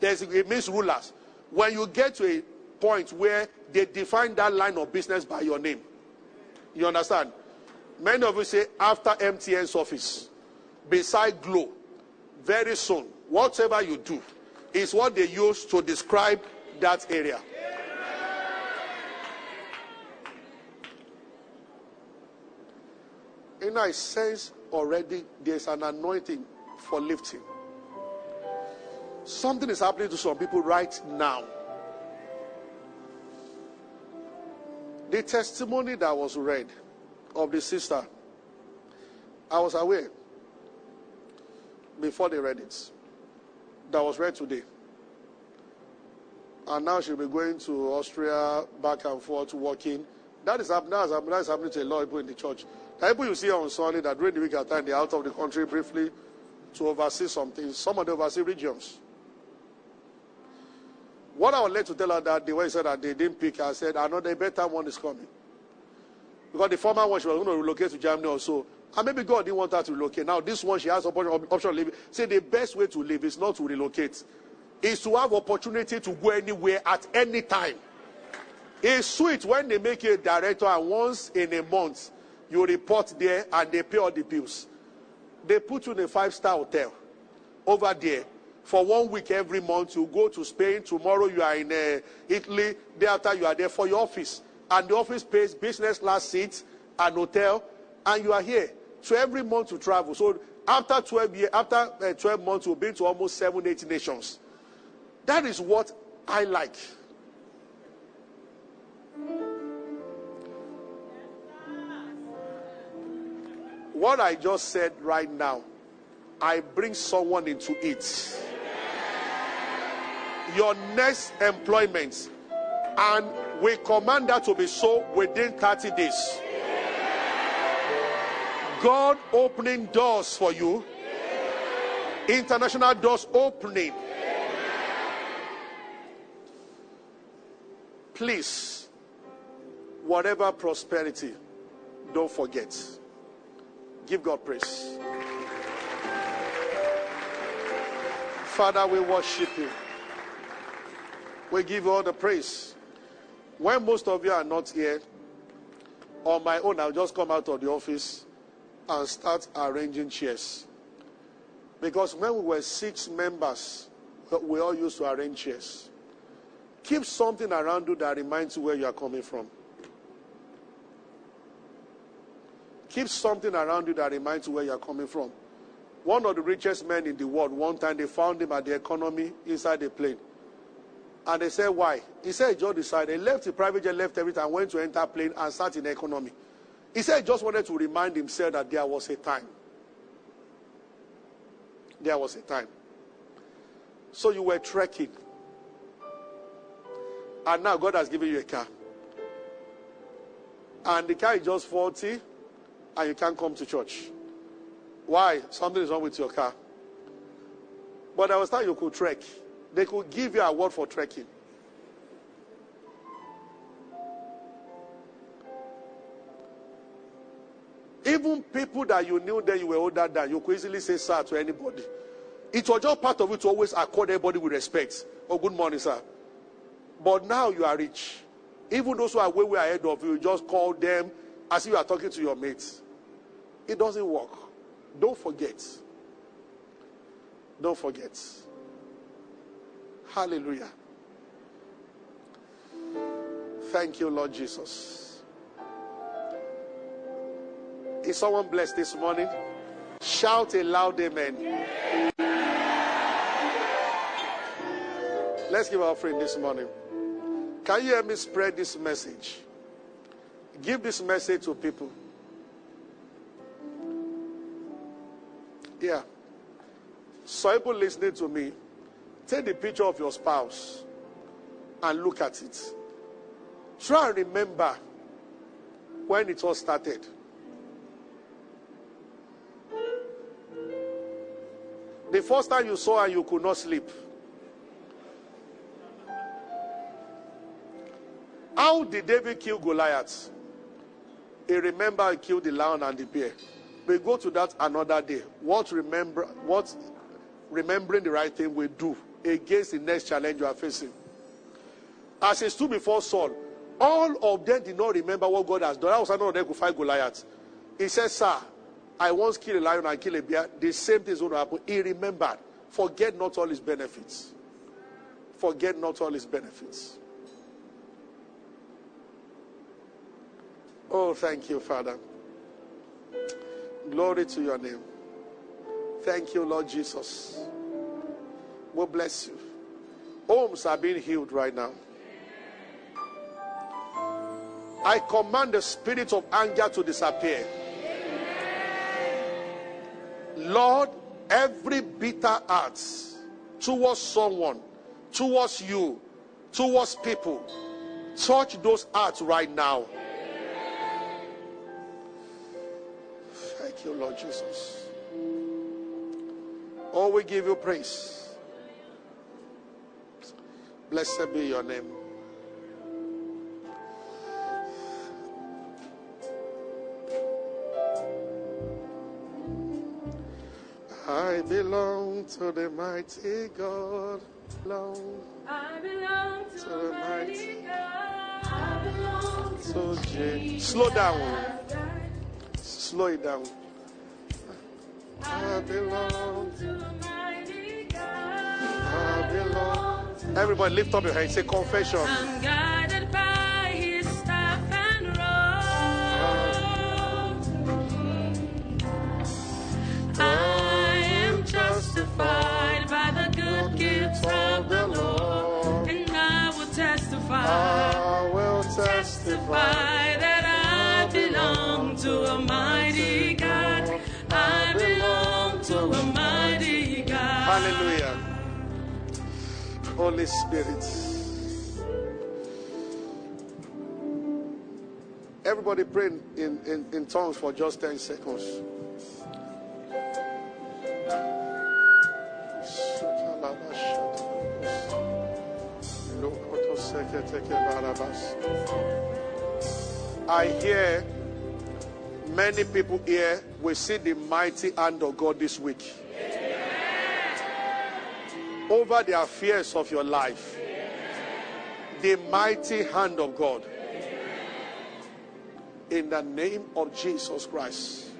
There's, it means rulers. When you get to a point where they define that line of business by your name, you understand? Many of you say after MTN's office, beside Glo, very soon, whatever you do is what they use to describe that area. You know, I sense already there's an anointing for lifting. Something is happening to some people right now. The testimony that was read of the sister, I was aware before they read it. That was read today. And now she'll be going to Austria back and forth working. That is happening, that is happening, that is happening to a lot of people in the church. The people you see on Sunday that during the week at time they're out of the country briefly to oversee something. Some of the oversee regions. What I would like to tell her that the way said that they didn't pick I said another better one is coming. Because the former one she was going to relocate to Germany also. And maybe God didn't want her to relocate. Now, this one, she has option, living. Say the best way to live is not to relocate, is to have opportunity to go anywhere at any time. It's sweet when they make you a director and once in a month you report there and they pay all the bills. They put you in a five star hotel over there for one week every month. You go to Spain. Tomorrow you are in uh, Italy. Day after you are there for your office. And the office pays business class seats and hotel. And you are here. So every month you travel. So after 12 years, after uh, 12 months, you've been to almost seven, eight nations. That is what I like. What I just said right now, I bring someone into it. Your next employment, and we command that to be so within 30 days. God opening doors for you, international doors opening. Please, whatever prosperity, don't forget. Give God praise. Father, we worship you. We give all the praise. When most of you are not here, on my own, I'll just come out of the office and start arranging chairs. Because when we were six members, we all used to arrange chairs. Keep something around you that reminds you where you are coming from. Keep something around you that reminds you where you are coming from. One of the richest men in the world, one time they found him at the economy inside the plane. And they said, Why? He said, he just decided. He left the private jet, left everything, and went to enter plane and sat in economy. He said he just wanted to remind himself that there was a time. There was a time. So you were trekking. And now God has given you a car. And the car is just 40 and you can't come to church. Why? Something is wrong with your car. But there was time you could trek. They could give you a word for trekking. Even people that you knew that you were older than, you could easily say sir to anybody. It was just part of it to always accord everybody with respect. Oh, good morning, sir. But now you are rich. Even those who are way, way ahead of you, you just call them as if you are talking to your mates. It doesn't work. Don't forget. Don't forget. Hallelujah. Thank you, Lord Jesus. Is someone blessed this morning? Shout a loud amen. Let's give our offering this morning. Can you help me spread this message? Give this message to people. Yeah. So people listening to me, take the picture of your spouse and look at it. Try and remember when it all started. The first time you saw her, you could not sleep. How did David kill Goliath? He remember he killed the lion and the bear. We go to that another day. What remember what remembering the right thing we do against the next challenge you are facing. As he stood before Saul, all of them did not remember what God has done. That was of them could fight Goliath. He said, Sir, I once killed a lion and killed a bear. The same thing is going to happen. He remembered. Forget not all his benefits. Forget not all his benefits. Oh, thank you, Father. Glory to your name. Thank you, Lord Jesus. We bless you. Homes are being healed right now. I command the spirit of anger to disappear. Lord, every bitter heart towards someone, towards you, towards people, touch those hearts right now. Thank you, Lord Jesus. Oh, we give you praise. Blessed be your name. I belong to the mighty God. Belong I belong to, To the mighty God. I belong to. Jesus. Slow down. Slow it down. I belong. To the mighty God. I belong. Everybody lift up your hands. Say confession. I'm guided by His staff and rod. I am justified by the good gifts of the Lord, and I will testify. I will testify. Holy Spirit. Everybody pray in, in, in, tongues for just 10 seconds. I hear many people here will see the mighty hand of God this week over the affairs of your life. The mighty hand of God. In the name of Jesus Christ.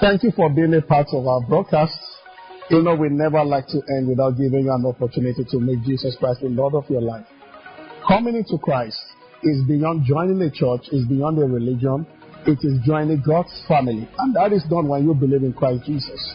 Thank you for being a part of our broadcast. You know, we never like to end without giving you an opportunity to make Jesus Christ the Lord of your life. Coming into Christ is beyond joining a church, is beyond a religion. It is joining God's family. And that is done when you believe in Christ Jesus.